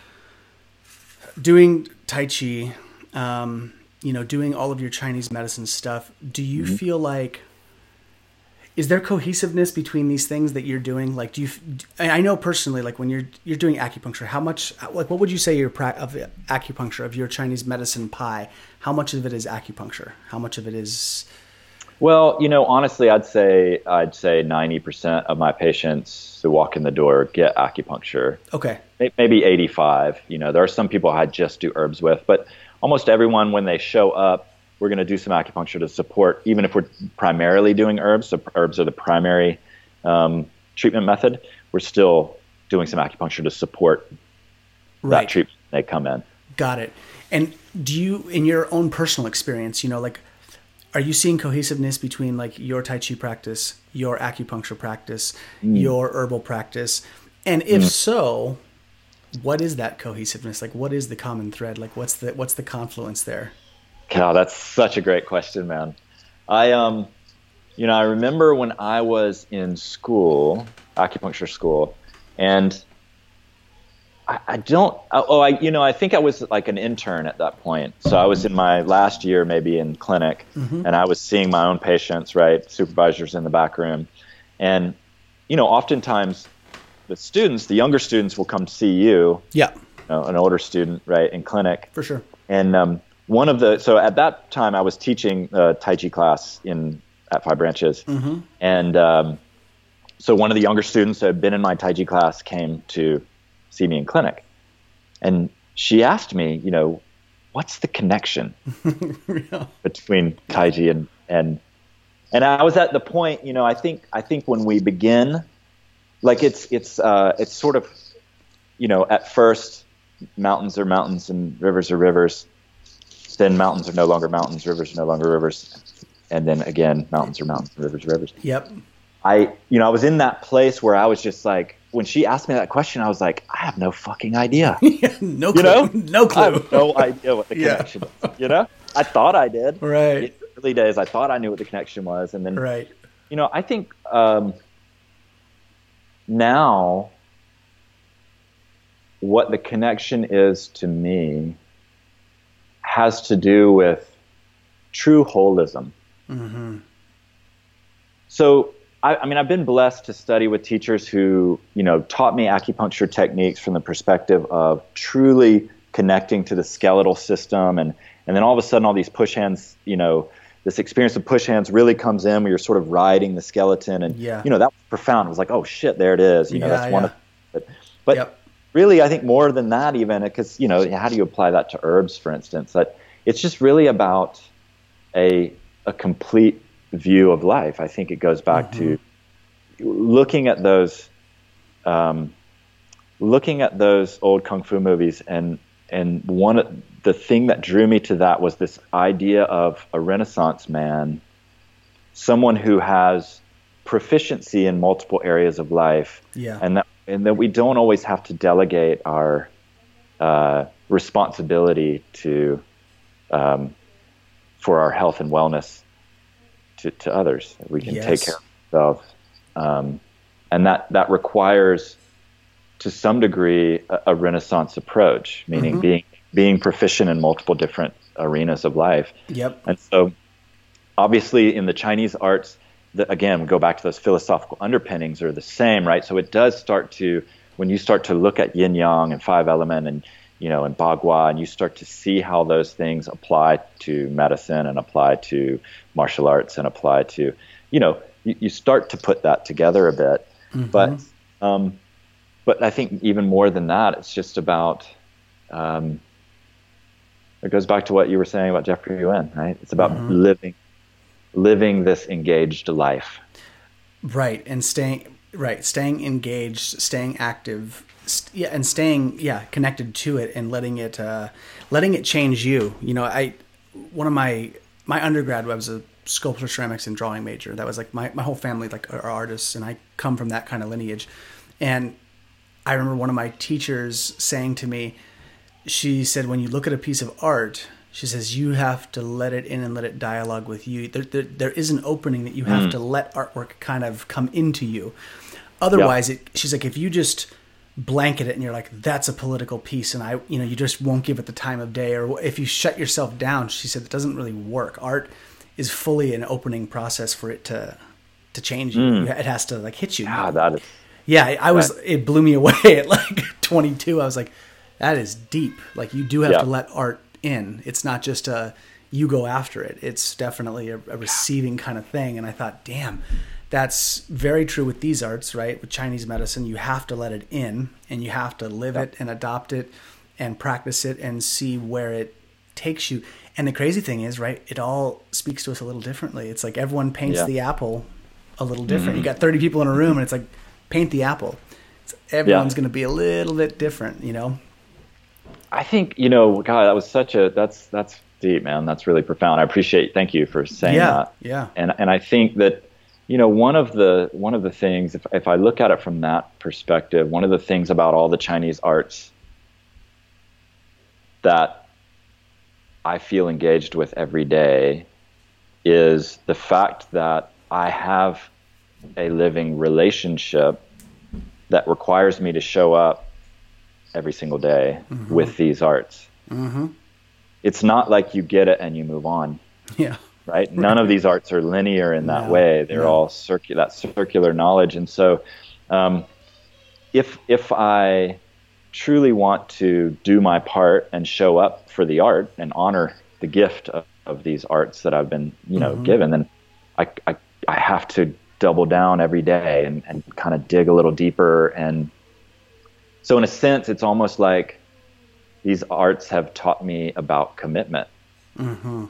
A: doing Tai Chi, um, you know, doing all of your Chinese medicine stuff, do you feel like, is there cohesiveness between these things that you're doing? Like, do you, I know personally, like when you're, you're doing acupuncture, how much, like, what would you say your pra- of acupuncture, of your Chinese medicine pie, how much of it is acupuncture? How much of it is,
B: Well, you know, honestly, I'd say I'd say 90% of my patients who walk in the door get acupuncture.
A: okay,
B: Maybe 85. You know, there are some people I just do herbs with, but almost everyone when they show up, we're going to do some acupuncture to support, even if we're primarily doing herbs. So herbs are the primary um, treatment method. We're still doing some acupuncture to support
A: right.
B: that treatment they come in.
A: Got it. And do you, in your own personal experience, you know, like, are you seeing cohesiveness between like your Tai Chi practice, your acupuncture practice, your herbal practice? And if so, what is that cohesiveness? Like, what is the common thread? Like, what's the what's the confluence there?
B: God, that's such a great question, man. I um, you know, I remember when I was in school, acupuncture school, and I, I don't. Oh, I you know, I think I was like an intern at that point. So I was in my last year, maybe in clinic, and I was seeing my own patients, right? Supervisors in the back room, and you know, oftentimes the students, the younger students, will come see you,
A: Yeah,
B: you know, an older student, right, in clinic,
A: for sure.
B: and um, one of the so at that time I was teaching a Tai Chi class in at Five Branches, and um, so one of the younger students who had been in my Tai Chi class came to see me in clinic, and she asked me, you know, what's the connection
A: Yeah.
B: between Tai Chi and and and I was at the point, you know, I think I think when we begin, like it's it's uh, it's sort of, you know, at first mountains are mountains and rivers are rivers, then mountains are no longer mountains, rivers are no longer rivers, and then again mountains are mountains, rivers are rivers.
A: Yep.
B: I you know I was in that place where I was just like when she asked me that question, I was like, I have no fucking idea.
A: no
B: You
A: clue.
B: know,
A: no
B: I have
A: clue.
B: no idea what the
A: Yeah.
B: connection is. You know, I thought I did.
A: Right.
B: In the early days, I thought I knew what the connection was, and then
A: Right.
B: you know, I think um, now what the connection is to me has to do with true holism.
A: hmm
B: So, I, I mean, I've been blessed to study with teachers who, you know, taught me acupuncture techniques from the perspective of truly connecting to the skeletal system, and and then all of a sudden, all these push hands, you know, this experience of push hands really comes in where you're sort of riding the skeleton, and
A: Yeah.
B: you know, that was profound. It was like, oh shit, there it is. You know,
A: Yeah,
B: that's one
A: yeah.
B: of. But, but
A: Yep.
B: Really, I think more than that, even because you know, how do you apply that to herbs, for instance? That it's just really about a a complete view of life. I think it goes back to looking at those, um, looking at those old kung fu movies, and and one of the thing that drew me to that was this idea of a Renaissance man, someone who has proficiency in multiple areas of life,
A: Yeah.
B: and that and that we don't always have to delegate our uh, responsibility to um, for our health and wellness to, to others. We can take care of ourselves, um, and that that requires, to some degree, a, a Renaissance approach, meaning
A: Mhm.
B: being being proficient in multiple different arenas of life.
A: Yep.
B: And so, obviously, in the Chinese arts, the, again, go back to those philosophical underpinnings are the same, right? So it does start to, when you start to look at yin yang and five element and, you know, and Bagua, and you start to see how those things apply to medicine and apply to martial arts and apply to, you know, you, you start to put that together a bit. Mm-hmm. But, um, but I think even more than that, it's just about, um, it goes back to what you were saying about Jeffrey Yuen, right? It's about mm-hmm. living living this engaged life.
A: Right, and staying right, staying engaged, staying active, st- yeah, and staying yeah connected to it, and letting it uh, letting it change you. You know, I one of my my undergrad was a sculpture, ceramics, and drawing major. That was like my my whole family like are artists, and I come from that kind of lineage. And I remember one of my teachers saying to me, she said, when you look at a piece of art she says you have to let it in and let it dialogue with you there, there, there is an opening that you have mm. to let artwork kind of come into you otherwise yep. it, she's like if you just blanket it and you're like that's a political piece and i you know you just won't give it the time of day or if you shut yourself down she said it doesn't really work art is fully an opening process for it to to change you mm. it has to like hit you
B: yeah that is
A: yeah i, I was that, it blew me away at like 22 i was like that is deep like you do have yeah. to let art in. It's not just a you go after it. It's definitely a, a receiving kind of thing. And I thought, damn, that's very true with these arts, right? With Chinese medicine, you have to let it in and you have to live it and adopt it and practice it and see where it takes you. And the crazy thing is, right, it all speaks to us a little differently. It's like everyone paints yeah. the apple a little different. Mm-hmm. You got 30 people in a room and it's like, paint the apple. It's, everyone's yeah. going to be a little bit different, you know?
B: I think you know, God, that was such a that's that's deep, man. That's really profound. I appreciate. Thank you for saying
A: yeah,
B: that.
A: Yeah.
B: And and I think that you know one of the one of the things if if I look at it from that perspective, one of the things about all the Chinese arts that I feel engaged with every day is the fact that I have a living relationship that requires me to show up every single day mm-hmm. with these arts. Mm-hmm. It's not like you get it and you move on.
A: Yeah.
B: Right. None of these arts are linear in that way. They're all circular, that circular knowledge. And so, um, if if I truly want to do my part and show up for the art and honor the gift of, of these arts that I've been, you know, mm-hmm. given, then I, I I have to double down every day and, and kind of dig a little deeper and so in a sense, it's almost like these arts have taught me about commitment.
A: Mm-hmm.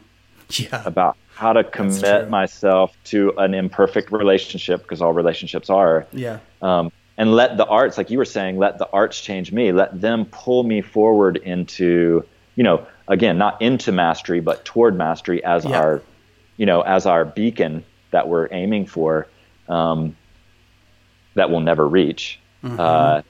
A: Yeah.
B: About how to commit myself to an imperfect relationship because all relationships are.
A: Yeah.
B: Um, and let the arts, like you were saying, let the arts change me. Let them pull me forward into, you know, again, not into mastery, but toward mastery as yeah. our, you know, as our beacon that we're aiming for, um, that we'll never reach. Mm-hmm. Uh,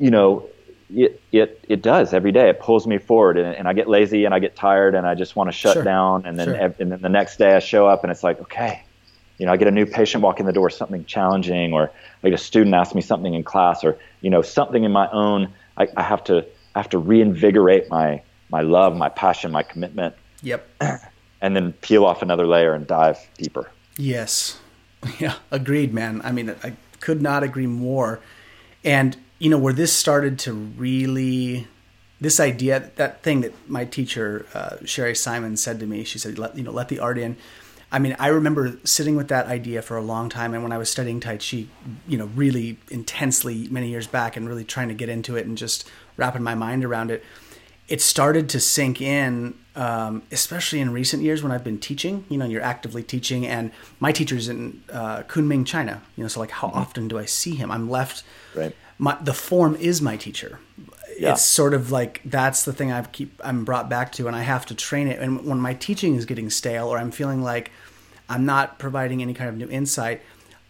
B: you know, it, it, it does every day. It pulls me forward and, and I get lazy and I get tired and I just want to shut sure. down. And then, sure. and then the next day I show up and it's like, okay, you know, I get a new patient walk in the door, something challenging, or like a student asks me something in class, or you know, something in my own. I, I have to I have to reinvigorate my my love, my passion, my commitment.
A: Yep.
B: And then peel off another layer and dive deeper.
A: Yes. Yeah. Agreed, man. I mean, I could not agree more. And you know where this started to really this idea that thing that my teacher uh, Sherry Simon said to me she said let you know let the art in. I mean I remember sitting with that idea for a long time and when I was studying tai chi you know really intensely many years back and really trying to get into it and just wrapping my mind around it it started to sink in um, especially in recent years when I've been teaching you know you're actively teaching and my teacher's in uh, Kunming China you know so like how mm-hmm. often do I see him? I'm left
B: right
A: my the form is my teacher. Yeah. It's sort of like that's the thing I keep I'm brought back to, and I have to train it. And when my teaching is getting stale, or I'm feeling like I'm not providing any kind of new insight,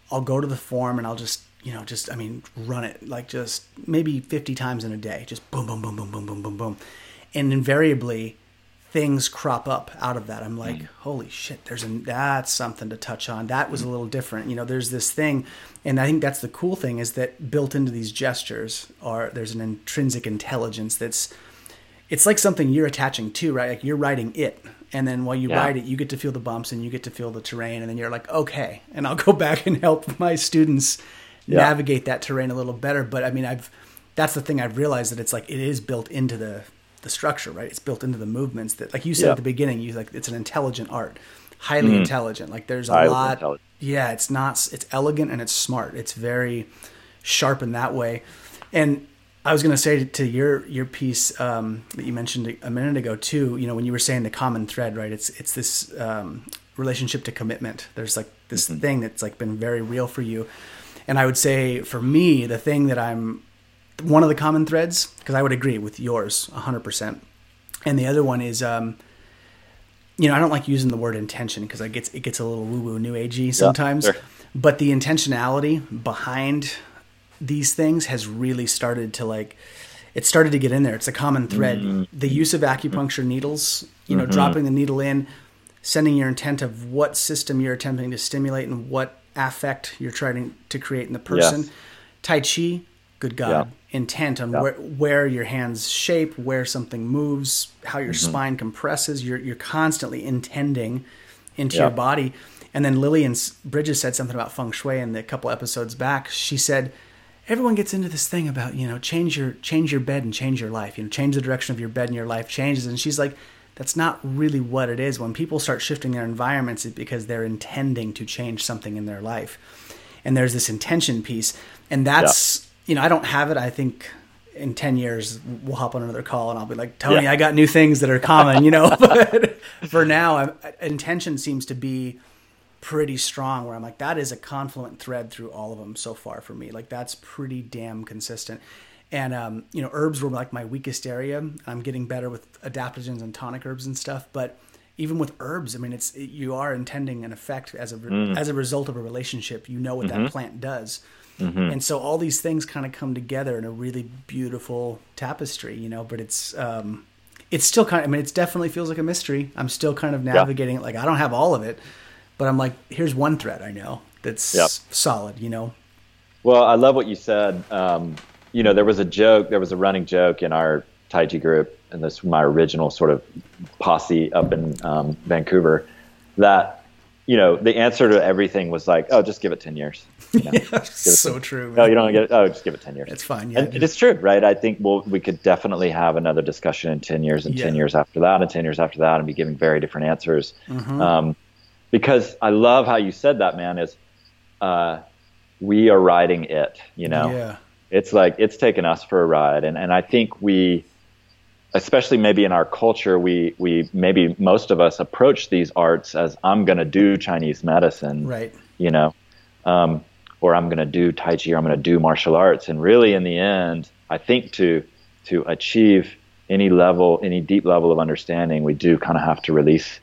A: I'll go to the form and I'll just you know just I mean run it like just maybe 50 times in a day, just boom boom boom boom boom boom boom boom, and invariably things crop up out of that. I'm like, mm. holy shit, there's a that's something to touch on. That was a little different. You know, there's this thing, and I think that's the cool thing is that built into these gestures are there's an intrinsic intelligence that's it's like something you're attaching to, right? Like you're riding it. And then while you
B: Yeah.
A: ride it, you get to feel the bumps and you get to feel the terrain. And then you're like, okay. And I'll go back and help my students
B: Yeah.
A: navigate that terrain a little better. But I mean, I've, that's the thing I've realized that it's like, it is built into the, the structure, right? It's built into the movements that, like you said
B: Yeah.
A: at the beginning, you like, it's an intelligent art, highly intelligent. Like there's a
B: Mm. Highly
A: lot. Yeah. It's not, it's elegant and it's smart. It's very sharp in that way. And I was going to say to your your piece um, that you mentioned a minute ago too. You know, when you were saying the common thread, right? It's it's this um, relationship to commitment. There's like this thing that's like been very real for you. And I would say for me, the thing that I'm one of the common threads because I would agree with yours 100%. And the other one is um, you know, I don't like using the word intention because it gets it gets a little woo woo new agey sometimes.
B: sure.
A: But the intentionality behind these things has really started to like it started to get in there. It's a common thread.
B: Mm-hmm.
A: The use of acupuncture needles, you know, dropping the needle in, sending your intent of what system you're attempting to stimulate and what affect you're trying to create in the person.
B: Yes.
A: Tai Chi, good God, intent on
B: Yeah.
A: where where your hands shape, where something moves, how your
B: Mm-hmm.
A: spine compresses. You're you're constantly intending into
B: Yeah.
A: your body. And then Lillian Bridges said something about feng shui in the couple episodes back. She said everyone gets into this thing about you know change your change your bed and change your life. You know, change the direction of your bed and your life changes. And she's like. That's not really what it is. When people start shifting their environments, it's because they're intending to change something in their life and there's this intention piece and that's you know i don't have it. I think in 10 years we'll hop on another call and i'll be like tony
B: Yeah.
A: i got new things that are common you know? But for now I'm, intention seems to be pretty strong where i'm like that is a confluent thread through all of them so far for me. Like that's pretty damn consistent. And um, you know herbs were like my weakest area. I'm getting better with adaptogens and tonic herbs and stuff but even with herbs i mean it's you are intending an effect as a
B: Mm.
A: as a result of a relationship. You know what
B: Mm-hmm.
A: that plant does and so all these things kind of come together in a really beautiful tapestry you know but it's um it's still kind of i mean it definitely feels like a mystery i'm still kind of navigating it like i don't have all of it but i'm like here's one thread i know that's
B: Yep.
A: solid you know
B: Well, I love what you said. Um, you know, there was a joke, there was a running joke in our Tai Chi group, and this my original sort of posse up in um, Vancouver, that, you know, the answer to everything was like, oh, just give it 10 years. You know?
A: so true
B: No, you don't get it. Oh, just give it 10 years.
A: It's fine, yeah,
B: And
A: just-
B: it's true, right? I think we'll, we could definitely have another discussion in 10 years and 10 years after that and 10 years after that and be giving very different answers.
A: Mm-hmm.
B: Um, because I love how you said that, man, is uh, we are riding it, you know?
A: yeah
B: It's like it's taken us for a ride. And, and I think we, especially maybe in our culture, we, we maybe most of us approach these arts as I'm going to do Chinese medicine
A: right.
B: you know, um, or I'm going to do Tai Chi or I'm going to do martial arts. And really, in the end, I think to to achieve any level, any deep level of understanding, we do kind of have to release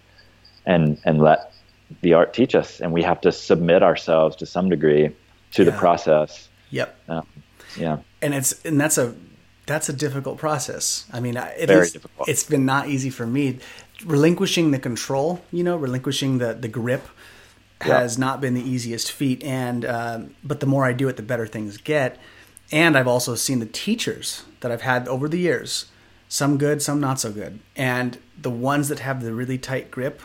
B: and and let the art teach us, and we have to submit ourselves to some degree to the process.
A: yep.
B: Um, yeah,
A: and it's and that's a that's a difficult process. I mean, it
B: Very
A: is-
B: difficult.
A: It's been not easy for me. Relinquishing the control, you know, relinquishing the the grip
B: Yeah.
A: has not been the easiest feat. And um, but the more I do it, the better things get. And I've also seen the teachers that I've had over the years, some good, some not so good, and the ones that have the really tight grip.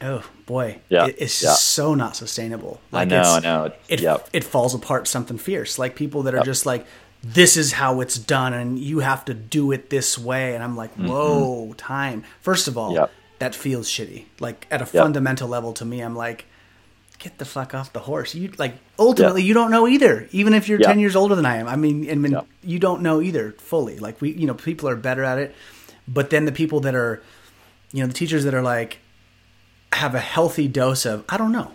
A: Oh boy,
B: Mm-hmm. Yeah,
A: it, it's
B: yeah.
A: so not sustainable.
B: I know,
A: it's-
B: I know.
A: It
B: yep.
A: it falls apart something fierce. Like people that are
B: Yep.
A: just like, this is how it's done, and you have to do it this way. And I'm like, whoa, time. First of all,
B: Mm-hmm. Yep.
A: that feels shitty. Like at a fundamental level, to me, I'm like, get the fuck off the horse. You like ultimately, you don't know either. Even if you're
B: Yeah.
A: ten years older than I am, I mean, and, mean, you don't know either fully. Like we, you know, people are better at it, but then the people that are, you know, the teachers that are like, have a healthy dose of, I don't know.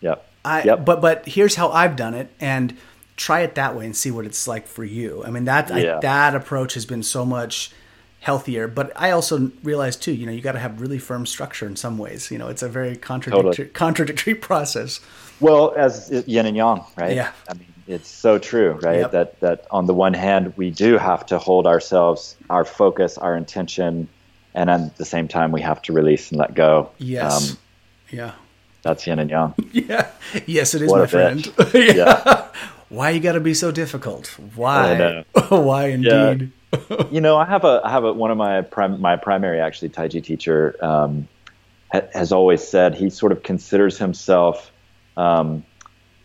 B: yeah
A: I
B: yep.
A: but but here's how I've done it and try it that way and see what it's like for you. I mean that I, that approach has been so much healthier, but I also realize too, you know, you got to have really firm structure in some ways. You know, it's a very contradictory
B: Totally.
A: contradictory process.
B: Well, as yin and yang, right?
A: Yeah.
B: I mean, it's so true, right?
A: Yep.
B: That that on the one hand, we do have to hold ourselves, our focus, our intention, and at the same time, we have to release and let go.
A: Yes.
B: Um,
A: yeah.
B: that's yin and yang.
A: Yeah. Yes, it is,
B: What
A: my friend. yeah.
B: Yeah.
A: Why you got to be so difficult? Why? Why indeed?
B: you know, I have a I have a one of my prim, my primary actually Taiji teacher um, ha, has always said he sort of considers himself um,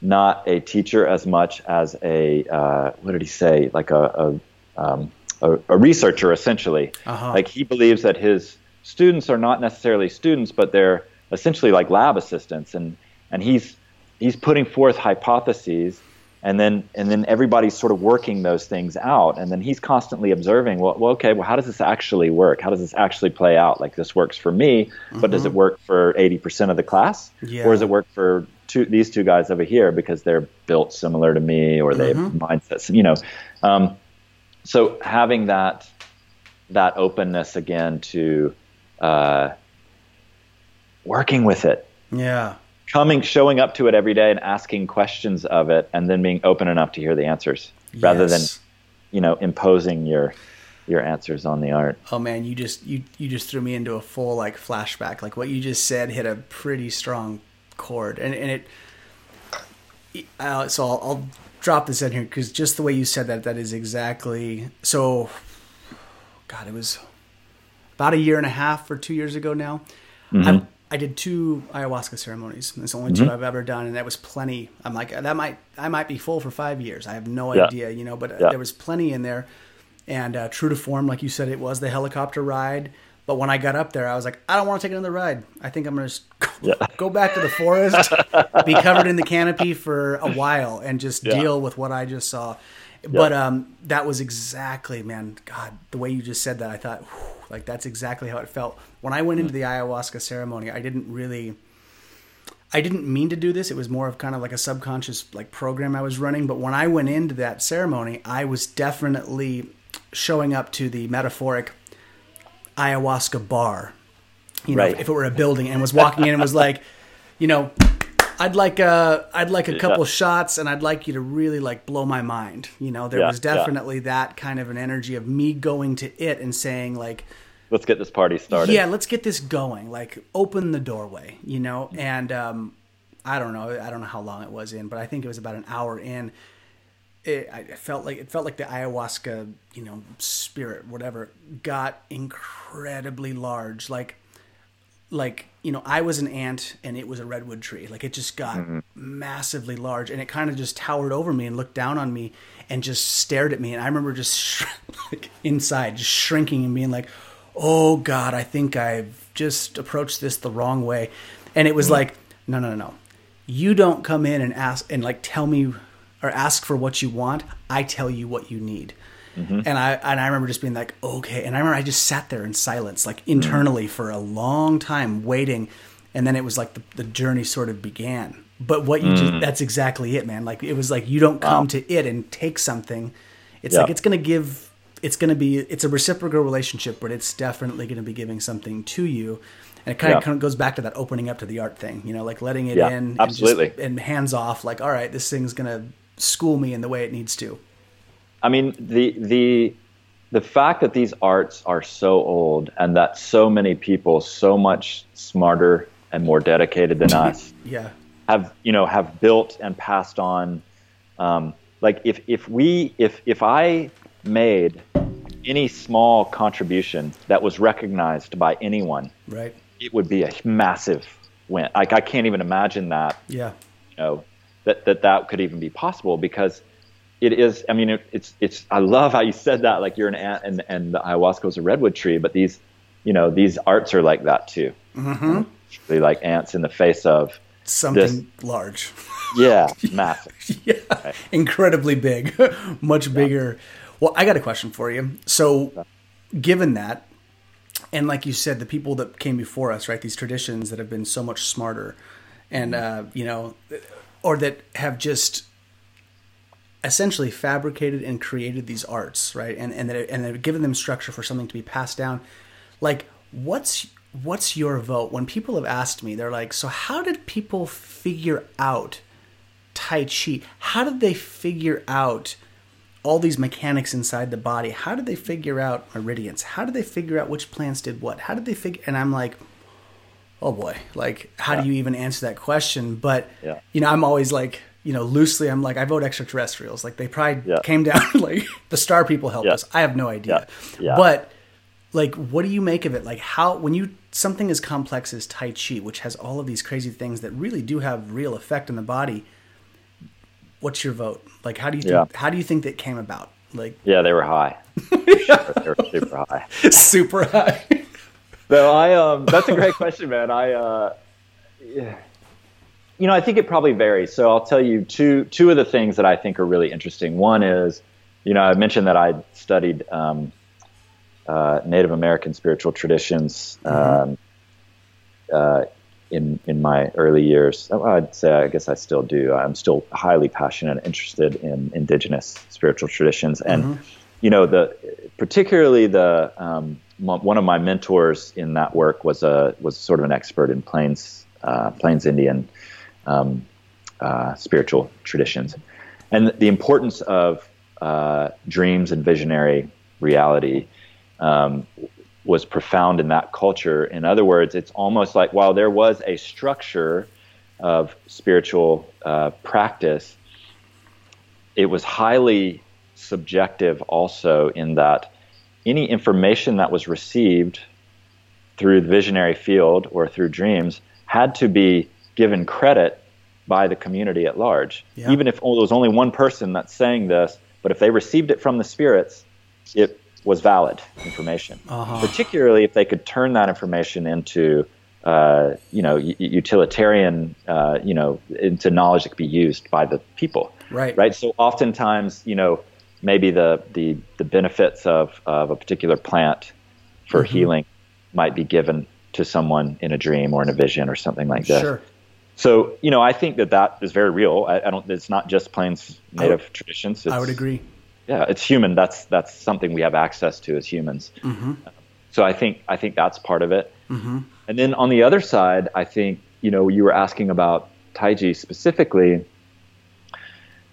B: not a teacher as much as a uh, what did he say like a a, um, a, a researcher essentially.
A: Uh-huh.
B: Like he believes that his students are not necessarily students, but they're essentially like lab assistants, and and he's he's putting forth hypotheses and then and then everybody's sort of working those things out. And then he's constantly observing well, well okay well how does this actually work? How does this actually play out? Like this works for me mm-hmm. but does it work for 80% of the class?
A: Yeah.
B: or does it work for two, these two guys over here because they're built similar to me or they mm-hmm. have mindsets you know? Um, so having that that openness again to uh, working with it.
A: Yeah
B: coming showing up to it every day and asking questions of it and then being open enough to hear the answers yes. rather than you know imposing your your answers on the art
A: oh man you just you you just threw me into a full like flashback like what you just said hit a pretty strong chord and and it uh, so I'll, I'll drop this in here because just the way you said that that is exactly so god it was about a year and a half or two years ago now mm-hmm. I did two ayahuasca ceremonies. It's the only 2 mm-hmm. I've ever done, and that was plenty. I'm like that might I might be full for five years. I have no yeah. idea, you know, but yeah. there was plenty in there. And uh, true to form, like you said, it was the helicopter ride. But when I got up there, I was like, I don't want to take another ride. I think I'm going to yeah. go back to the forest, be covered in the canopy for a while, and just deal with what I just saw. But um, that was exactly, man, God, the way you just said that, I thought, whew, like that's exactly how it felt when I went into the ayahuasca ceremony. I didn't really, I didn't mean to do this. It was more of kind of like a subconscious like program I was running. But when I went into that ceremony, I was definitely showing up to the metaphoric ayahuasca bar. You know, right. if, if it were a building, and was walking in and was like, you know, I'd like a I'd like a couple yeah. shots and I'd like you to really like blow my mind. You know, there yeah, was definitely yeah. that kind of an energy of me going to it and saying like
B: let's get this party started.
A: Yeah, let's get this going. Like open the doorway, you know. And um, I don't know, I don't know how long it was in, but I think it was about an hour in. It, I felt like it felt like the ayahuasca, you know, spirit, whatever, got incredibly large. Like, like you know, I was an ant and it was a redwood tree. Like it just got mm-hmm. massively large, and it kind of just towered over me and looked down on me and just stared at me. And I remember just sh- like inside, just shrinking and being like, oh God, I think I've just approached this the wrong way. And it was mm-hmm. like, no, no, no, no. You don't come in and ask and like tell me or ask for what you want. I tell you what you need. Mm-hmm. And I and I remember just being like, okay. And I remember I just sat there in silence, like internally mm-hmm. for a long time, waiting. And then it was like the, the journey sort of began. But what you just, mm. that's exactly it, man. Like it was like you don't come wow. to it and take something. It's yeah. like it's gonna give it's going to be it's a reciprocal relationship, but it's definitely going to be giving something to you. And it kind, yeah. of, kind of goes back to that opening up to the art thing, you know, like letting it
B: yeah,
A: in,
B: absolutely,
A: and, just, and hands off. Like, all right, this thing's going to school me in the way it needs to.
B: I mean, the the the fact that these arts are so old and that so many people, so much smarter and more dedicated than us,
A: yeah,
B: have you know have built and passed on. Um, like if if we if if I made any small contribution that was recognized by anyone,
A: right,
B: it would be a massive win. Like I can't even imagine that.
A: Yeah.
B: You know that that that could even be possible because it is. I mean, it, it's it's. I love how you said that. Like you're an ant and and the ayahuasca is a redwood tree, but these, you know, these arts are like that too.
A: Mm-hmm.
B: They like ants in the face of
A: something this, large.
B: Yeah, massive.
A: yeah, right. incredibly big, much yeah. bigger well, I got a question for you. So, given that, and like you said, the people that came before us, right? These traditions that have been so much smarter, and uh, you know, or that have just essentially fabricated and created these arts, right? And and that and they've given them structure for something to be passed down. Like, what's what's your vote? When people have asked me, they're like, "So how did people figure out Tai Chi? How did they figure out?" all these mechanics inside the body. How did they figure out meridians? How did they figure out which plants did what? How did they figure? And I'm like, oh boy, like how yeah. do you even answer that question? But
B: yeah.
A: you know, I'm always like, you know, loosely, I'm like, I vote extraterrestrials. Like they probably
B: Yeah.
A: came down, like the star people helped
B: Yeah.
A: us. I have no idea.
B: Yeah. Yeah.
A: But like, what do you make of it? Like how, when you, something as complex as Tai Chi, which has all of these crazy things that really do have real effect in the body, what's your vote? Like, how do you think,
B: Yeah.
A: how do you think that came about? Like
B: Yeah, they were high. Sure, they were super high.
A: super high.
B: So I um that's a great question, man. I uh yeah. You know, I think it probably varies. So I'll tell you two two of the things that I think are really interesting. One is, you know, I mentioned that I studied um, uh, Native American spiritual traditions um, uh, in in my early years. Oh, I'd say I guess I still do. I'm still highly passionate and interested in indigenous spiritual traditions, and you know the particularly the um, one of my mentors in that work was a was sort of an expert in plains uh, plains Indian um, uh, spiritual traditions, and the importance of uh, dreams and visionary reality um, was profound in that culture. In other words, it's almost like while there was a structure of spiritual uh, practice, it was highly subjective also in that any information that was received through the visionary field or through dreams had to be given credit by the community at large.
A: Yeah.
B: Even if there was only one person that's saying this, but if they received it from the spirits, it was valid information.
A: Uh-huh.
B: Particularly if they could turn that information into, uh, you know, u- utilitarian, uh, you know, into knowledge that could be used by the people
A: Right.
B: right? So oftentimes, you know, maybe the the, the benefits of, of a particular plant for
A: Mm-hmm.
B: healing might be given to someone in a dream or in a vision or something like this.
A: Sure.
B: So, you know, I think that that is very real. I, I don't. It's not just plains native
A: would-
B: traditions.
A: I would agree.
B: Yeah, it's human. That's that's something we have access to as humans.
A: Mm-hmm.
B: So I think I think that's part of it. And then on the other side, I think you know you were asking about Taiji specifically.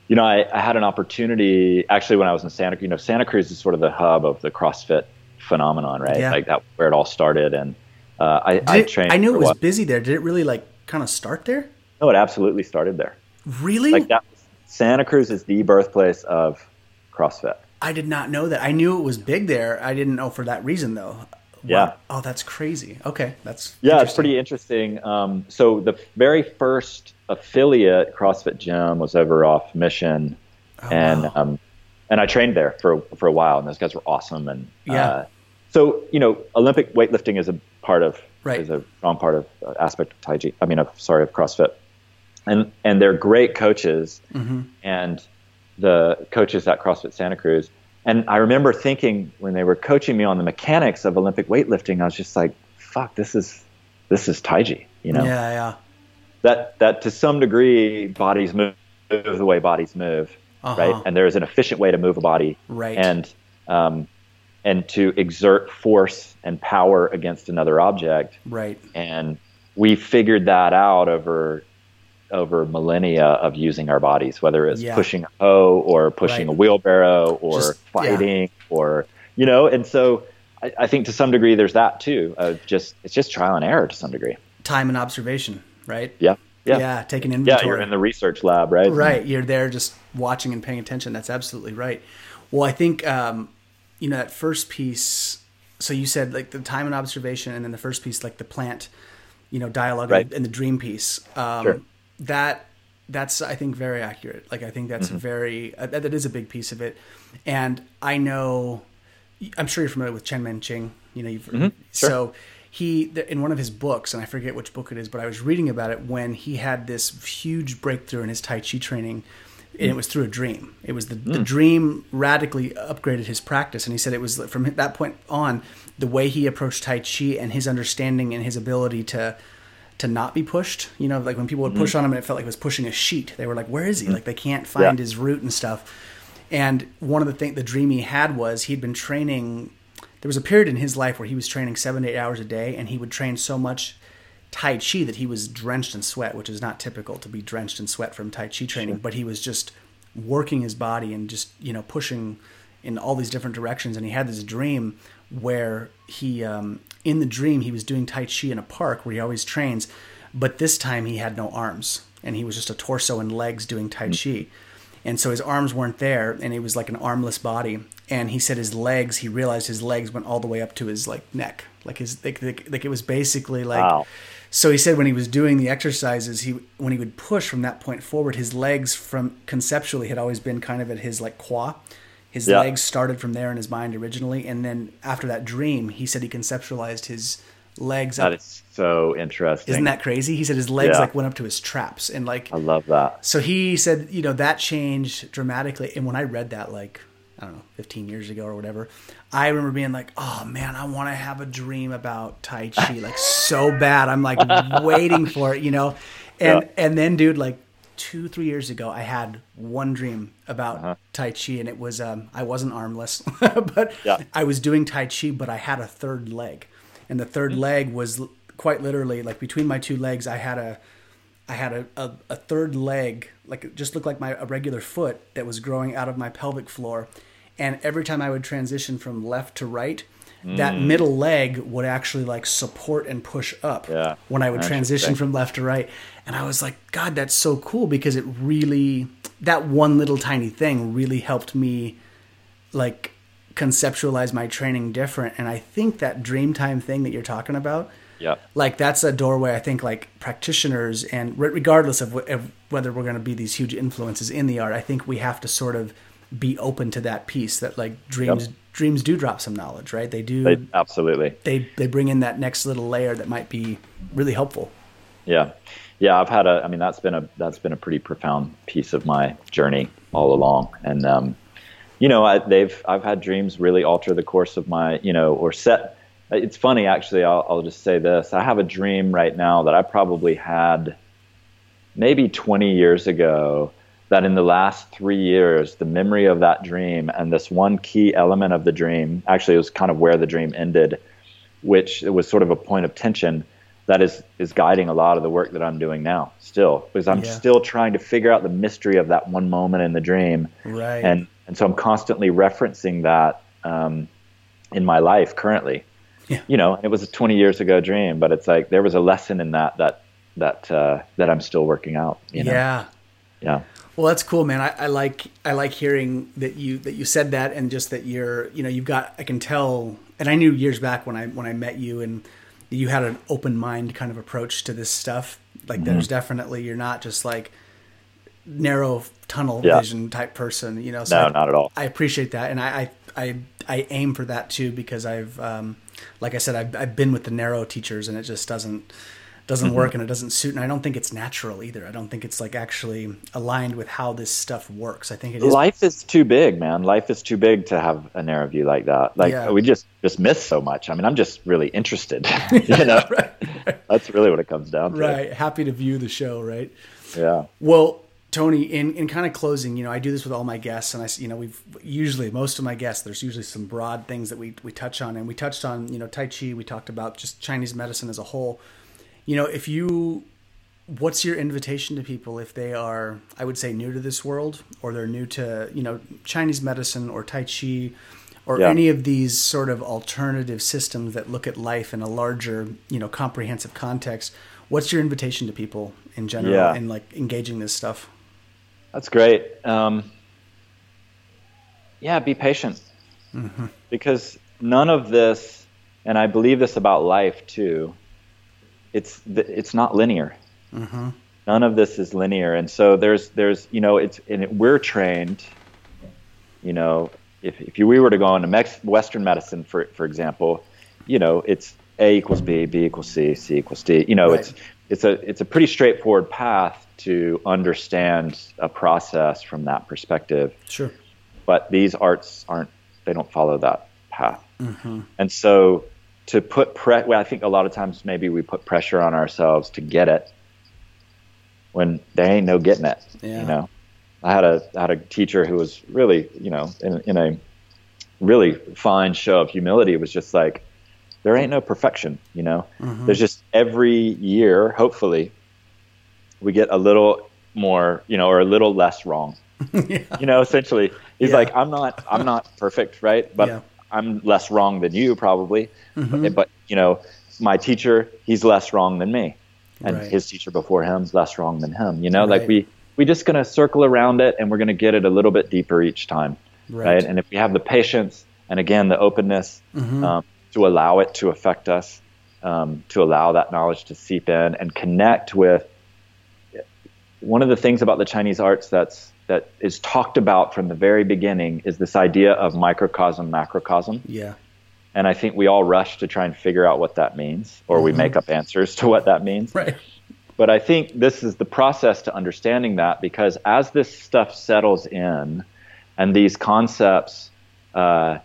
B: You know, I, I had an opportunity actually when I was in Santa. You know, Santa Cruz is sort of the hub of the CrossFit phenomenon, right?
A: Yeah.
B: Like that where it all started. And uh, I, I trained.
A: I knew it was busy there. Did it really like kind of start there?
B: No, it absolutely started there.
A: Really?
B: Like that. Santa Cruz is the birthplace of CrossFit.
A: I did not know that. I knew it was big there. I didn't know for that reason though.
B: Yeah.
A: Wow. Oh, that's crazy. Okay, that's
B: Yeah, it's pretty interesting. Um, so the very first affiliate CrossFit gym was over off Mission, and
A: wow.
B: um, and I trained there for for a while, and those guys were awesome. And
A: Yeah.
B: uh, so you know, Olympic weightlifting is a part of
A: Right.
B: is a strong part of uh, aspect of Taiji. I mean, of sorry, of CrossFit, and and they're great coaches,
A: Mm-hmm.
B: and the coaches at CrossFit Santa Cruz. And I remember thinking when they were coaching me on the mechanics of Olympic weightlifting, I was just like, "Fuck, this is this is Taiji." You know
A: Yeah, yeah.
B: that that to some degree bodies move the way bodies move,
A: Uh-huh.
B: right? And there is an efficient way to move a body,
A: Right.
B: And um, and to exert force and power against another object,
A: Right.
B: and we figured that out over over millennia of using our bodies, whether it's
A: Yeah.
B: pushing a hoe or pushing
A: Right.
B: a wheelbarrow or
A: Just- yeah.
B: fighting or you know. And so I, I think to some degree there's that too. Of just it's just trial and error to some degree.
A: Time and observation, right?
B: Yeah. Yeah.
A: Yeah, taking inventory.
B: Yeah, you're in the research lab, right?
A: Right. You're there just watching and paying attention. That's absolutely right. Well, I think, um, you know, that first piece, so you said like the time and observation, and then the first piece, like the plant, you know, dialogue
B: Right.
A: and the dream piece. Um,
B: Sure.
A: That, that's, I think, very accurate. Like, I think that's
B: Mm-hmm.
A: very, uh, that, that is a big piece of it. And I know, I'm sure you're familiar with Cheng Man Ching. You know, you've,
B: Mm-hmm. Sure.
A: so he in one of his books, and I forget which book it is, but I was reading about it when he had this huge breakthrough in his Tai Chi training, and it was through a dream. It was the, the hmm. dream radically upgraded his practice, and he said it was from that point on the way he approached Tai Chi and his understanding and his ability to to not be pushed. You know, like when people would push hmm. on him and it felt like it was pushing a sheet. They were like, "Where is he?" Hmm. Like they can't find
B: Yeah.
A: his root and stuff. And one of the thing, the dream he had was he'd been training. There was a period in his life where he was training seven eight hours a day, and he would train so much Tai Chi that he was drenched in sweat, which is not typical to be drenched in sweat from Tai Chi training. But he was just working his body and just you know pushing in all these different directions. And he had this dream where he, um, in the dream, he was doing Tai Chi in a park where he always trains, but this time he had no arms and he was just a torso and legs doing Tai Chi. And so his arms weren't there, and he was like an armless body. And he said his legs, he realized his legs went all the way up to his like neck, like his like, like, like it was basically like.
B: Wow.
A: So he said when he was doing the exercises, he when he would push from that point forward, his legs from conceptually had always been kind of at his like kua. His
B: Yeah.
A: legs started from there in his mind originally, and then after that dream, he said he conceptualized his legs
B: That
A: up.
B: is so interesting.
A: Isn't that crazy? He said his legs
B: Yeah.
A: like went up to his traps, and like
B: I love that.
A: so he said, you know, that changed dramatically. And when I read that, like, I don't know, 15 years ago or whatever, I remember being like, oh man, I want to have a dream about Tai Chi, like so bad. I'm like waiting for it, you know? And,
B: Yeah.
A: and then, dude, like two, three years ago, I had one dream about
B: Uh-huh.
A: Tai Chi, and it was, um, I wasn't armless, but
B: Yeah.
A: I was doing Tai Chi, but I had a third leg. And the third
B: Mm-hmm.
A: leg was quite literally like between my two legs, I had a, I had a, a, a third leg, like it just looked like my a regular foot that was growing out of my pelvic floor. And every time I would transition from left to right, that
B: Mm.
A: middle leg would actually like support and push up
B: Yeah.
A: when I would transition from left to right. And I was like, God, that's so cool because it really, that one little tiny thing really helped me like conceptualize my training different. And I think that Dreamtime thing that you're talking about,
B: Yeah.
A: like that's a doorway i think like practitioners and re- regardless of, wh- of whether we're going to be these huge influences in the art i think we have to sort of be open to that piece that like dreams
B: Yep.
A: dreams do drop some knowledge right they do
B: They,
A: they,
B: absolutely.
A: they bring in that next little layer that might be really helpful
B: Yeah, yeah. I've had a. I mean, that's been a that's been a pretty profound piece of my journey all along, and um, you know, I, they've I've had dreams really alter the course of my, you know, or set. It's funny actually. I'll, I'll just say this. I have a dream right now that I probably had maybe 20 years ago. That in the last three years, the memory of that dream and this one key element of the dream, actually, it was kind of where the dream ended, which was sort of a point of tension that is is guiding a lot of the work that I'm doing now still because I'm
A: Yeah.
B: still trying to figure out the mystery of that one moment in the dream
A: right
B: and and so I'm constantly referencing that um, in my life currently
A: Yeah.
B: you know it was a 20 years ago dream but it's like there was a lesson in that that that uh, that I'm still working out you know?
A: yeah
B: yeah
A: Well, that's cool, man. I, I like I like hearing that you that you said that, and just that you're you know you've got I can tell, and I knew years back when I when I met you, and you had an open mind kind of approach to this stuff. Like there's definitely you're not just like narrow tunnel
B: Yeah.
A: vision type person, you know. So
B: no
A: I,
B: not at all
A: I appreciate that, and I I I, I aim for that too because I've um, like I said I've I've been with the narrow teachers, and it just doesn't doesn't work mm-hmm. and it doesn't suit and i don't think it's natural either. I don't think it's like actually aligned with how this stuff works. I think it is
B: life is too big man. Life is too big to have a narrow view like that. Like
A: Yeah.
B: we just just miss so much. I mean i'm just really interested you know? That's really what it comes down to.
A: Right. Happy to view the show right?
B: Yeah.
A: Well tony in, in kind of closing you know i do this with all my guests and i you know we've usually most of my guests there's usually some broad things that we, we touch on and we touched on you know tai chi. We talked about just chinese medicine as a whole you know if you what's your invitation to people if they are i would say new to this world or they're new to you know chinese medicine or tai chi or
B: Yeah.
A: any of these sort of alternative systems that look at life in a larger you know comprehensive context what's your invitation to people in general
B: Yeah.
A: in like engaging this stuff
B: That's great. Um, yeah, be patient. Because none of this, and I believe this about life too, it's it's not linear. Mm-hmm. None of this is linear, and so there's there's you know it's and it, we're trained. You know, if if you, we were to go into Mex- Western medicine, for for example, you know it's A equals B, B equals C, C equals D. You know,
A: Right.
B: it's it's a it's a pretty straightforward path to understand a process from that perspective
A: sure
B: but these arts aren't they don't follow that path mm-hmm. and so to put pre well, i think a lot of times maybe we put pressure on ourselves to get it when there ain't no getting it
A: Yeah.
B: you know? I had a I had a teacher who was really you know in, in a really fine show of humility. It was just like there ain't no perfection you know? Mm-hmm. There's just every year hopefully we get a little more you know or a little less wrong. You know essentially he's
A: Yeah.
B: like i'm not i'm not perfect right? But
A: Yeah.
B: I'm less wrong than you probably but, but you know my teacher he's less wrong than me and
A: Right.
B: his teacher before him's less wrong than him. You know,
A: Right.
B: like we we just gonna circle around it and we're gonna get it a little bit deeper each time,
A: Right.
B: right? And if we have the patience and again the openness
A: Mm-hmm.
B: um, to allow it to affect us, um, to allow that knowledge to seep in and connect with one of the things about the Chinese arts that's that is talked about from the very beginning is this idea of microcosm macrocosm
A: Yeah.
B: and i think we all rush to try and figure out what that means or we make up answers to what that means
A: Right.
B: but i think this is the process to understanding that because as this stuff settles in and these concepts uh,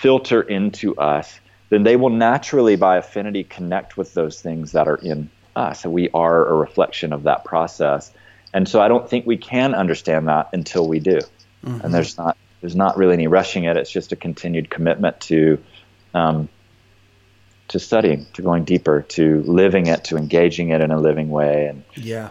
B: filter into us then they will naturally by affinity connect with those things that are in us we are a reflection of that process and so i don't think we can understand that until we do and there's not there's not really any rushing it it's just a continued commitment to um, to studying to going deeper to living it to engaging it in a living way and
A: Yeah.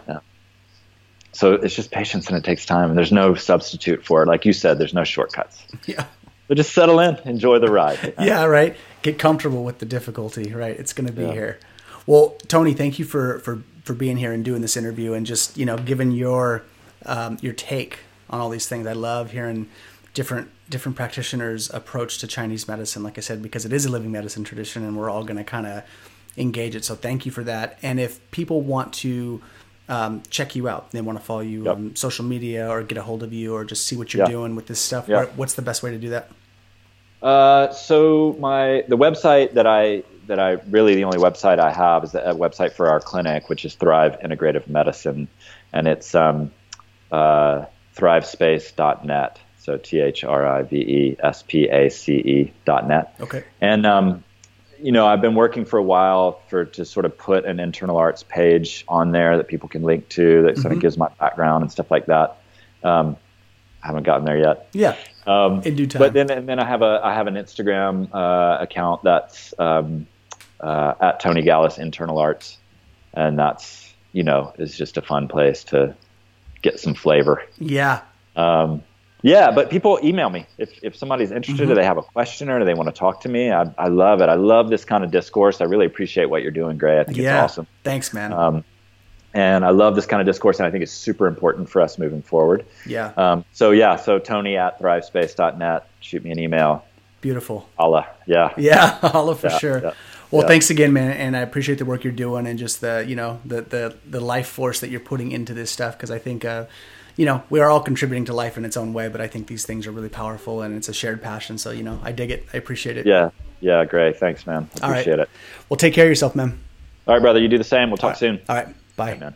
B: so it's just patience and it takes time and there's no substitute for it like you said there's no shortcuts
A: Yeah.
B: so just settle in enjoy the ride
A: Yeah, right. Get comfortable with the difficulty, right? It's going to be
B: Yeah.
A: here. Well, Tony, thank you for for for being here and doing this interview and just you know giving your um, your take on all these things. I love hearing different different practitioners' approach to Chinese medicine. Like I said, because it is a living medicine tradition, and we're all going to kind of engage it. So thank you for that. And if people want to um, check you out, they want to follow you
B: Yep.
A: on social media or get a hold of you or just see what you're
B: Yeah.
A: doing with this stuff,
B: Yeah.
A: what's the best way to do that?
B: Uh, so my the website that I that I really the only website I have is a website for our clinic, which is Thrive Integrative Medicine, and it's um, uh, thrivespace.net. So T H R I V E S P A C E dot net.
A: Okay.
B: And um, you know, I've been working for a while for to sort of put an internal arts page on there that people can link to that sort of gives my background and stuff like that. Um, I haven't gotten there yet.
A: Yeah.
B: Um,
A: In due time.
B: But then, and then I have a I have an Instagram uh, account that's um, uh, at Tony Galis Internal Arts, and that's you know is just a fun place to get some flavor.
A: Yeah.
B: Um, yeah, but people email me if if somebody's interested
A: Mm-hmm.
B: or they have a question or they want to talk to me. I, I love it. I love this kind of discourse. I really appreciate what you're doing, Gray. I think
A: Yeah.
B: it's awesome.
A: Thanks, man.
B: Um, and I love this kind of discourse, and I think it's super important for us moving forward.
A: yeah.
B: Um, so yeah, so Tony at thrivespace.net. Shoot me an email.
A: Beautiful.
B: Holla. Yeah.
A: Yeah, Holla for
B: Yeah,
A: sure.
B: yeah,
A: well,
B: yeah.
A: thanks again, man, and I appreciate the work you're doing and just the you know the the the life force that you're putting into this stuff because I think uh, you know we are all contributing to life in its own way, but I think these things are really powerful and it's a shared passion. So you know I dig it. I appreciate it.
B: Yeah. Yeah. Great. Thanks, man.
A: All right.
B: Appreciate it.
A: Well, take care of yourself, man.
B: All right, brother. You do the same. We'll talk soon.
A: All right. Bye.
B: man.